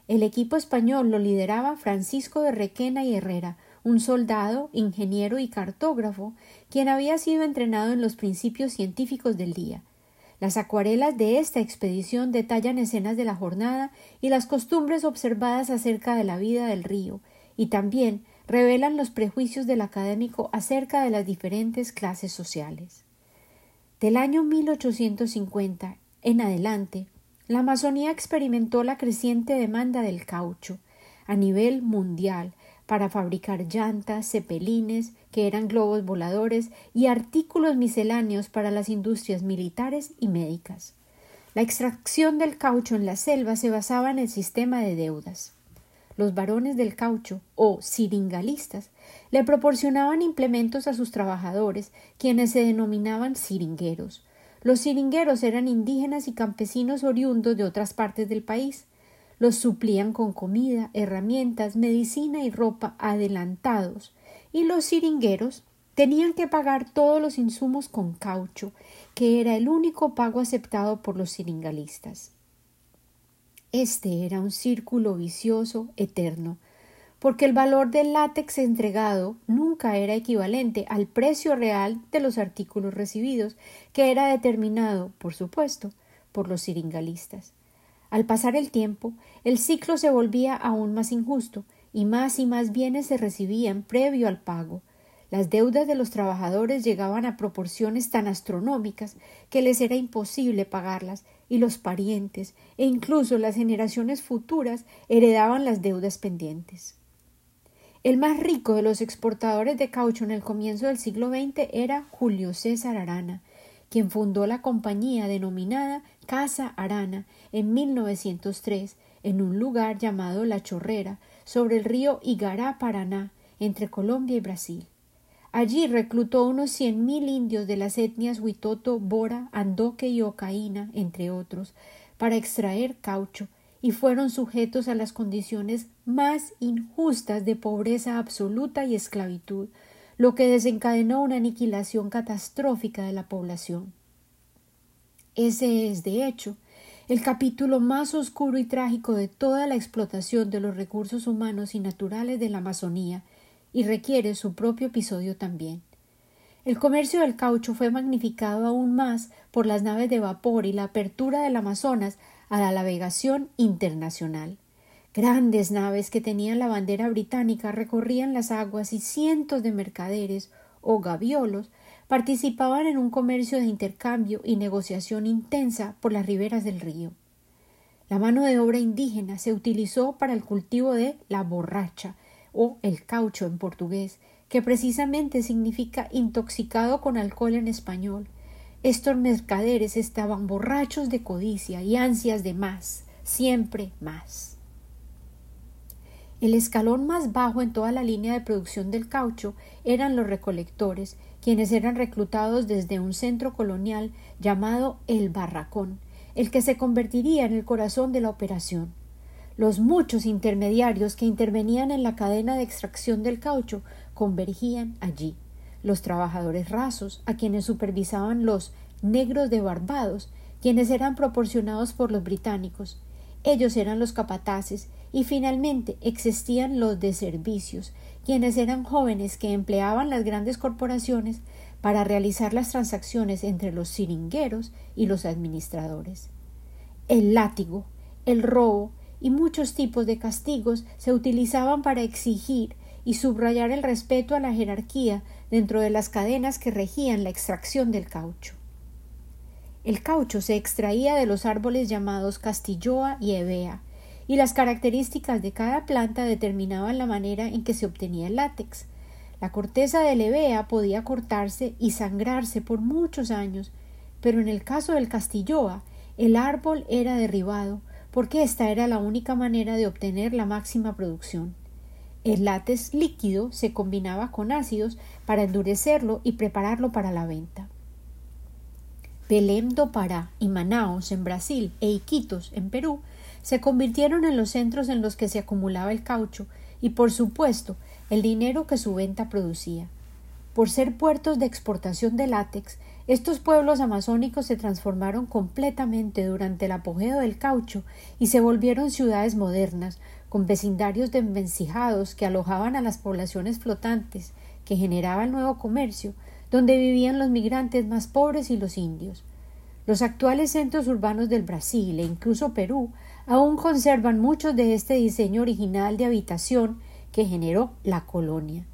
El equipo español lo lideraba Francisco de Requena y Herrera, un soldado, ingeniero y cartógrafo, quien había sido entrenado en los principios científicos del día. Las acuarelas de esta expedición detallan escenas de la jornada y las costumbres observadas acerca de la vida del río, y también revelan los prejuicios del académico acerca de las diferentes clases sociales. Del año 1850 en adelante, la Amazonía experimentó la creciente demanda del caucho a nivel mundial para fabricar llantas, cepelines, que eran globos voladores, y artículos misceláneos para las industrias militares y médicas. La extracción del caucho en la selva se basaba en el sistema de deudas. Los varones del caucho, o siringalistas, le proporcionaban implementos a sus trabajadores, quienes se denominaban siringueros. Los siringueros eran indígenas y campesinos oriundos de otras partes del país. Los suplían con comida, herramientas, medicina y ropa adelantados, y los siringueros tenían que pagar todos los insumos con caucho, que era el único pago aceptado por los siringalistas. Este era un círculo vicioso eterno, porque el valor del látex entregado nunca era equivalente al precio real de los artículos recibidos, que era determinado, por supuesto, por los siringalistas. Al pasar el tiempo, el ciclo se volvía aún más injusto, y más y más bienes se recibían previo al pago. Las deudas de los trabajadores llegaban a proporciones tan astronómicas que les era imposible pagarlas, y los parientes e incluso las generaciones futuras heredaban las deudas pendientes. El más rico de los exportadores de caucho en el comienzo del siglo XX era Julio César Arana, quien fundó la compañía denominada Casa Arana en 1903 en un lugar llamado La Chorrera, sobre el río Igará Paraná, entre Colombia y Brasil. Allí reclutó unos cien mil indios de las etnias Huitoto, Bora, Andoque y Ocaína, entre otros, para extraer caucho y fueron sujetos a las condiciones más injustas de pobreza absoluta y esclavitud, lo que desencadenó una aniquilación catastrófica de la población. Ese es, de hecho, el capítulo más oscuro y trágico de toda la explotación de los recursos humanos y naturales de la Amazonía, y requiere su propio episodio también. El comercio del caucho fue magnificado aún más por las naves de vapor y la apertura del Amazonas a la navegación internacional. Grandes naves que tenían la bandera británica recorrían las aguas y cientos de mercaderes o gaviolos participaban en un comercio de intercambio y negociación intensa por las riberas del río. La mano de obra indígena se utilizó para el cultivo de la borracha o el caucho en portugués, que precisamente significa intoxicado con alcohol en español, estos mercaderes estaban borrachos de codicia y ansias de más, siempre más. El escalón más bajo en toda la línea de producción del caucho eran los recolectores, quienes eran reclutados desde un centro colonial llamado el Barracón, el que se convertiría en el corazón de la operación. Los muchos intermediarios que intervenían en la cadena de extracción del caucho convergían allí los trabajadores rasos, a quienes supervisaban los negros de Barbados, quienes eran proporcionados por los británicos. Ellos eran los capataces y finalmente existían los de servicios, quienes eran jóvenes que empleaban las grandes corporaciones para realizar las transacciones entre los siringueros y los administradores. El látigo, el robo y muchos tipos de castigos se utilizaban para exigir y subrayar el respeto a la jerarquía dentro de las cadenas que regían la extracción del caucho. El caucho se extraía de los árboles llamados castilloa y evea, y las características de cada planta determinaban la manera en que se obtenía el látex. La corteza del evea podía cortarse y sangrarse por muchos años, pero en el caso del castilloa, el árbol era derribado, porque esta era la única manera de obtener la máxima producción. El látex líquido se combinaba con ácidos para endurecerlo y prepararlo para la venta. Belém do Pará y Manaos en Brasil e Iquitos en Perú se convirtieron en los centros en los que se acumulaba el caucho y por supuesto el dinero que su venta producía. Por ser puertos de exportación de látex, estos pueblos amazónicos se transformaron completamente durante el apogeo del caucho y se volvieron ciudades modernas, con vecindarios desvencijados que alojaban a las poblaciones flotantes que generaba el nuevo comercio, donde vivían los migrantes más pobres y los indios. Los actuales centros urbanos del Brasil e incluso Perú aún conservan muchos de este diseño original de habitación que generó la colonia.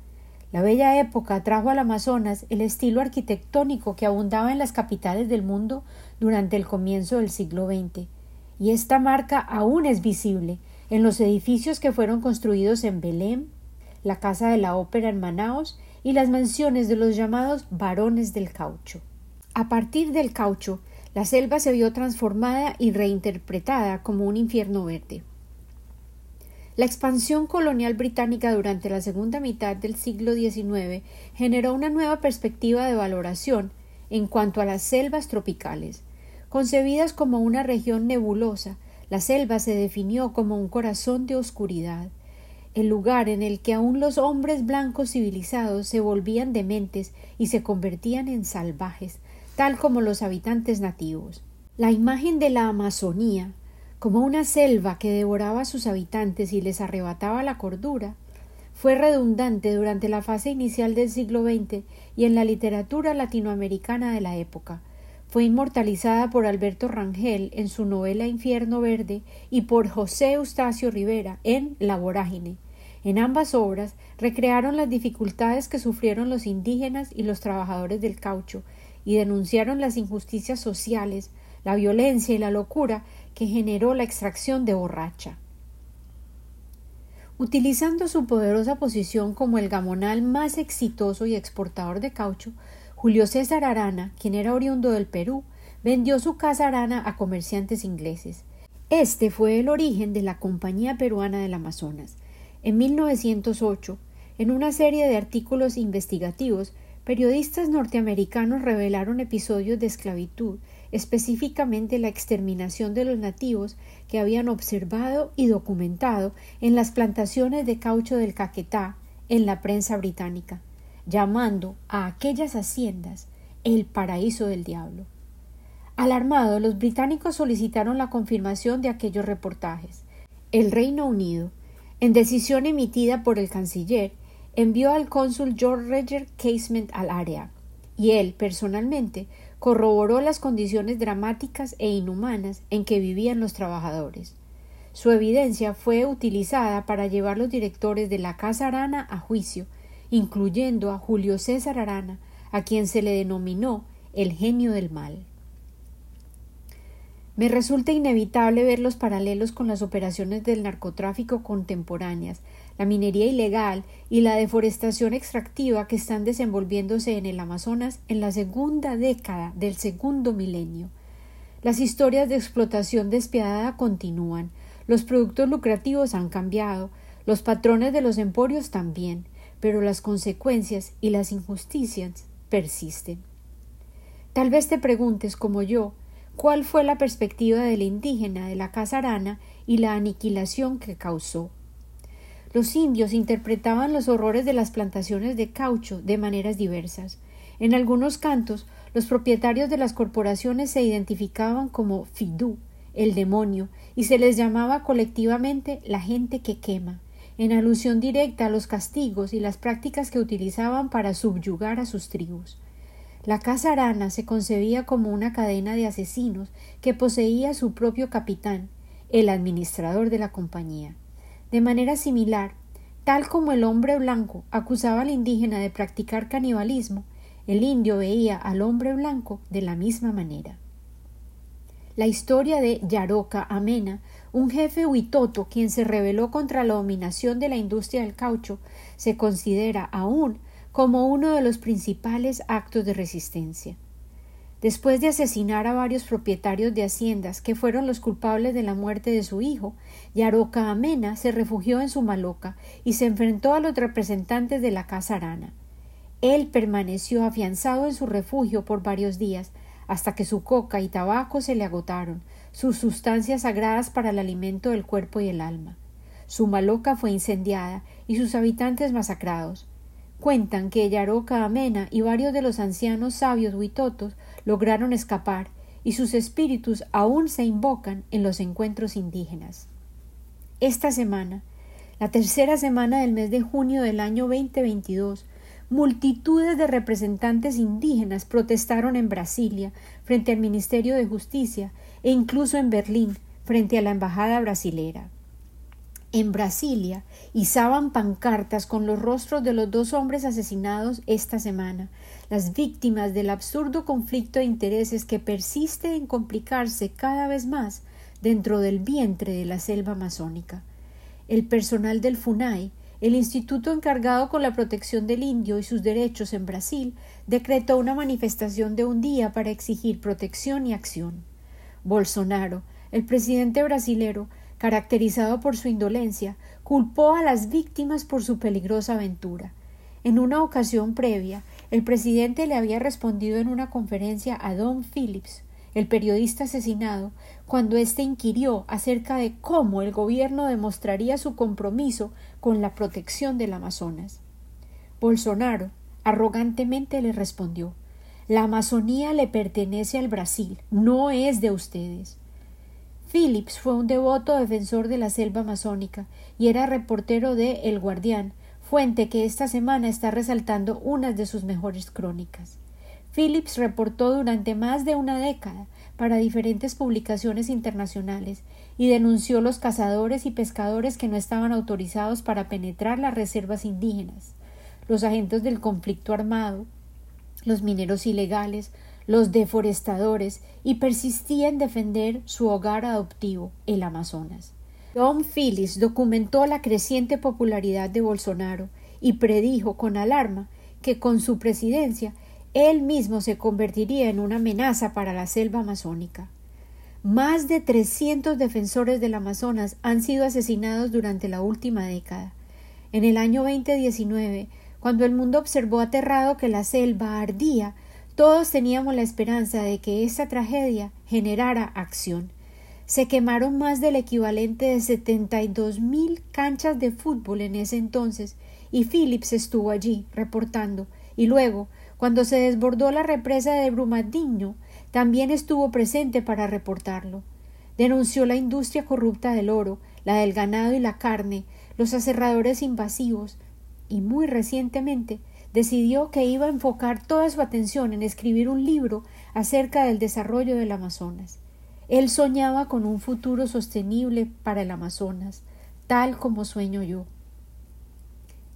La bella época trajo al Amazonas el estilo arquitectónico que abundaba en las capitales del mundo durante el comienzo del siglo XX, y esta marca aún es visible en los edificios que fueron construidos en Belém, la Casa de la Ópera en Manaos y las mansiones de los llamados varones del caucho. A partir del caucho, la selva se vio transformada y reinterpretada como un infierno verde. La expansión colonial británica durante la segunda mitad del siglo XIX generó una nueva perspectiva de valoración en cuanto a las selvas tropicales. Concebidas como una región nebulosa, la selva se definió como un corazón de oscuridad, el lugar en el que aún los hombres blancos civilizados se volvían dementes y se convertían en salvajes, tal como los habitantes nativos. La imagen de la Amazonía, como una selva que devoraba a sus habitantes y les arrebataba la cordura, fue redundante durante la fase inicial del siglo XX y en la literatura latinoamericana de la época. Fue inmortalizada por Alberto Rangel en su novela Infierno Verde y por José Eustacio Rivera en La Vorágine. En ambas obras recrearon las dificultades que sufrieron los indígenas y los trabajadores del caucho y denunciaron las injusticias sociales, la violencia y la locura que generó la extracción de borracha. Utilizando su poderosa posición como el gamonal más exitoso y exportador de caucho, Julio César Arana, quien era oriundo del Perú, vendió su casa Arana a comerciantes ingleses. Este fue el origen de la Compañía Peruana del Amazonas. En 1908, en una serie de artículos investigativos, periodistas norteamericanos revelaron episodios de esclavitud específicamente la exterminación de los nativos que habían observado y documentado en las plantaciones de caucho del Caquetá en la prensa británica, llamando a aquellas haciendas el paraíso del diablo. Alarmados, los británicos solicitaron la confirmación de aquellos reportajes. El Reino Unido, en decisión emitida por el canciller, envió al cónsul George Roger Casement al área, y él, personalmente, corroboró las condiciones dramáticas e inhumanas en que vivían los trabajadores. Su evidencia fue utilizada para llevar los directores de la Casa Arana a juicio, incluyendo a Julio César Arana, a quien se le denominó el genio del mal. Me resulta inevitable ver los paralelos con las operaciones del narcotráfico contemporáneas, la minería ilegal y la deforestación extractiva que están desenvolviéndose en el Amazonas en la segunda década del segundo milenio. Las historias de explotación despiadada continúan, los productos lucrativos han cambiado, los patrones de los emporios también, pero las consecuencias y las injusticias persisten. Tal vez te preguntes, como yo, cuál fue la perspectiva del indígena de la casa arana y la aniquilación que causó. Los indios interpretaban los horrores de las plantaciones de caucho de maneras diversas. En algunos cantos, los propietarios de las corporaciones se identificaban como Fidú, el demonio, y se les llamaba colectivamente la gente que quema, en alusión directa a los castigos y las prácticas que utilizaban para subyugar a sus tribus. La casa arana se concebía como una cadena de asesinos que poseía su propio capitán, el administrador de la compañía. De manera similar, tal como el hombre blanco acusaba al indígena de practicar canibalismo, el indio veía al hombre blanco de la misma manera. La historia de Yaroca Amena, un jefe huitoto quien se rebeló contra la dominación de la industria del caucho, se considera aún como uno de los principales actos de resistencia. Después de asesinar a varios propietarios de haciendas que fueron los culpables de la muerte de su hijo, Yaroca Amena se refugió en su maloca y se enfrentó a los representantes de la casa arana. Él permaneció afianzado en su refugio por varios días, hasta que su coca y tabaco se le agotaron, sus sustancias sagradas para el alimento del cuerpo y el alma. Sumaloca fue incendiada y sus habitantes masacrados. Cuentan que Yaroca Amena y varios de los ancianos sabios huitotos lograron escapar y sus espíritus aún se invocan en los encuentros indígenas. Esta semana, la tercera semana del mes de junio del año 2022, multitudes de representantes indígenas protestaron en Brasilia frente al Ministerio de Justicia e incluso en Berlín frente a la embajada brasilera. En Brasilia izaban pancartas con los rostros de los dos hombres asesinados esta semana, las víctimas del absurdo conflicto de intereses que persiste en complicarse cada vez más dentro del vientre de la selva amazónica. El personal del FUNAI, el instituto encargado con la protección del indio y sus derechos en Brasil, decretó una manifestación de un día para exigir protección y acción. Bolsonaro, el presidente brasilero, caracterizado por su indolencia, culpó a las víctimas por su peligrosa aventura. En una ocasión previa, el presidente le había respondido en una conferencia a Don Phillips, el periodista asesinado, cuando éste inquirió acerca de cómo el gobierno demostraría su compromiso con la protección del Amazonas. Bolsonaro arrogantemente le respondió La Amazonía le pertenece al Brasil, no es de ustedes. Phillips fue un devoto defensor de la selva amazónica y era reportero de El Guardián, fuente que esta semana está resaltando unas de sus mejores crónicas. Phillips reportó durante más de una década para diferentes publicaciones internacionales y denunció los cazadores y pescadores que no estaban autorizados para penetrar las reservas indígenas, los agentes del conflicto armado, los mineros ilegales, los deforestadores y persistía en defender su hogar adoptivo, el Amazonas. Don Phillips documentó la creciente popularidad de Bolsonaro y predijo con alarma que con su presidencia él mismo se convertiría en una amenaza para la selva amazónica. Más de 300 defensores del Amazonas han sido asesinados durante la última década. En el año 2019, cuando el mundo observó aterrado que la selva ardía, todos teníamos la esperanza de que esta tragedia generara acción. Se quemaron más del equivalente de setenta y dos mil canchas de fútbol en ese entonces, y Phillips estuvo allí reportando, y luego, cuando se desbordó la represa de Brumadinho, también estuvo presente para reportarlo. Denunció la industria corrupta del oro, la del ganado y la carne, los aserradores invasivos, y muy recientemente decidió que iba a enfocar toda su atención en escribir un libro acerca del desarrollo del Amazonas. Él soñaba con un futuro sostenible para el Amazonas, tal como sueño yo.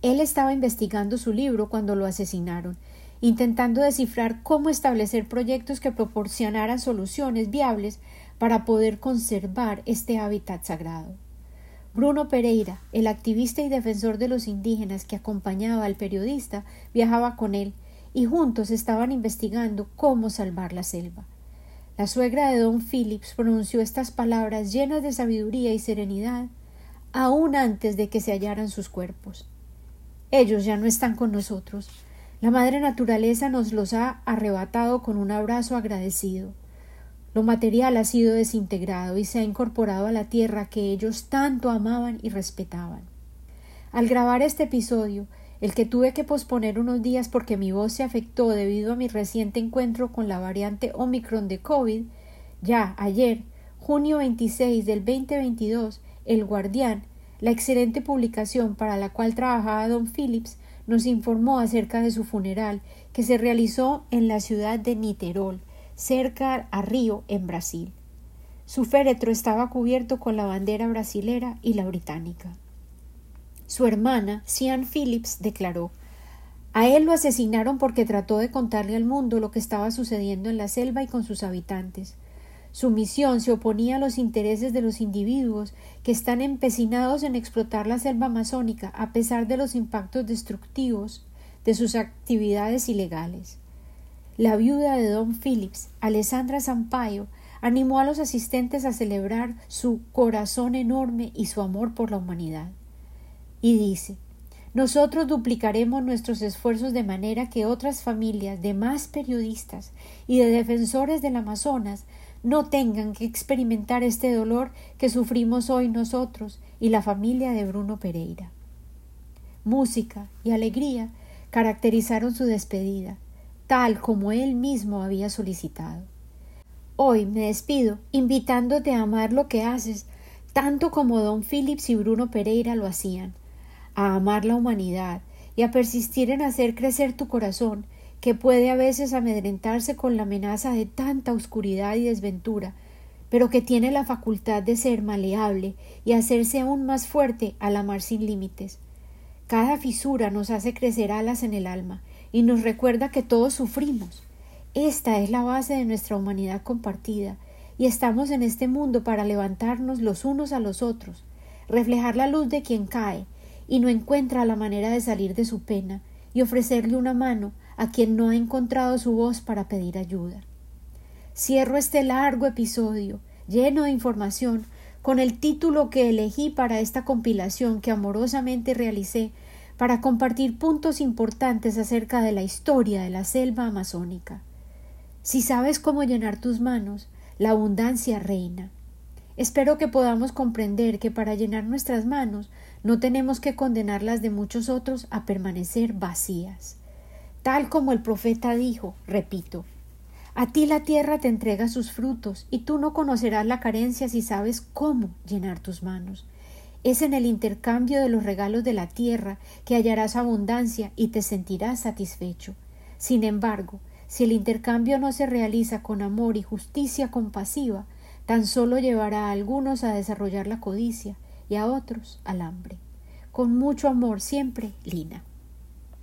Él estaba investigando su libro cuando lo asesinaron, intentando descifrar cómo establecer proyectos que proporcionaran soluciones viables para poder conservar este hábitat sagrado. Bruno Pereira, el activista y defensor de los indígenas que acompañaba al periodista, viajaba con él y juntos estaban investigando cómo salvar la selva. La suegra de don Phillips pronunció estas palabras llenas de sabiduría y serenidad aún antes de que se hallaran sus cuerpos. Ellos ya no están con nosotros. La madre naturaleza nos los ha arrebatado con un abrazo agradecido. Lo material ha sido desintegrado y se ha incorporado a la tierra que ellos tanto amaban y respetaban. Al grabar este episodio, el que tuve que posponer unos días porque mi voz se afectó debido a mi reciente encuentro con la variante Omicron de COVID, ya ayer, junio 26 del 2022, El Guardián, la excelente publicación para la cual trabajaba Don Phillips, nos informó acerca de su funeral, que se realizó en la ciudad de Niterol, cerca a Río, en Brasil. Su féretro estaba cubierto con la bandera brasilera y la británica. Su hermana, Sian Phillips, declaró A él lo asesinaron porque trató de contarle al mundo lo que estaba sucediendo en la selva y con sus habitantes. Su misión se oponía a los intereses de los individuos que están empecinados en explotar la selva amazónica a pesar de los impactos destructivos de sus actividades ilegales. La viuda de Don Phillips, Alessandra Sampaio, animó a los asistentes a celebrar su corazón enorme y su amor por la humanidad. Y dice nosotros duplicaremos nuestros esfuerzos de manera que otras familias de más periodistas y de defensores del Amazonas no tengan que experimentar este dolor que sufrimos hoy nosotros y la familia de Bruno Pereira. Música y alegría caracterizaron su despedida, tal como él mismo había solicitado. Hoy me despido invitándote a amar lo que haces, tanto como don Phillips y Bruno Pereira lo hacían, a amar la humanidad y a persistir en hacer crecer tu corazón, que puede a veces amedrentarse con la amenaza de tanta oscuridad y desventura, pero que tiene la facultad de ser maleable y hacerse aún más fuerte al amar sin límites. Cada fisura nos hace crecer alas en el alma y nos recuerda que todos sufrimos. Esta es la base de nuestra humanidad compartida, y estamos en este mundo para levantarnos los unos a los otros, reflejar la luz de quien cae y no encuentra la manera de salir de su pena, y ofrecerle una mano a quien no ha encontrado su voz para pedir ayuda. Cierro este largo episodio, lleno de información, con el título que elegí para esta compilación que amorosamente realicé para compartir puntos importantes acerca de la historia de la selva amazónica. Si sabes cómo llenar tus manos, la abundancia reina. Espero que podamos comprender que para llenar nuestras manos no tenemos que condenar las de muchos otros a permanecer vacías. Tal como el profeta dijo, repito, a ti la tierra te entrega sus frutos, y tú no conocerás la carencia si sabes cómo llenar tus manos. Es en el intercambio de los regalos de la tierra que hallarás abundancia y te sentirás satisfecho. Sin embargo, si el intercambio no se realiza con amor y justicia compasiva, tan solo llevará a algunos a desarrollar la codicia y a otros al hambre. Con mucho amor siempre, Lina.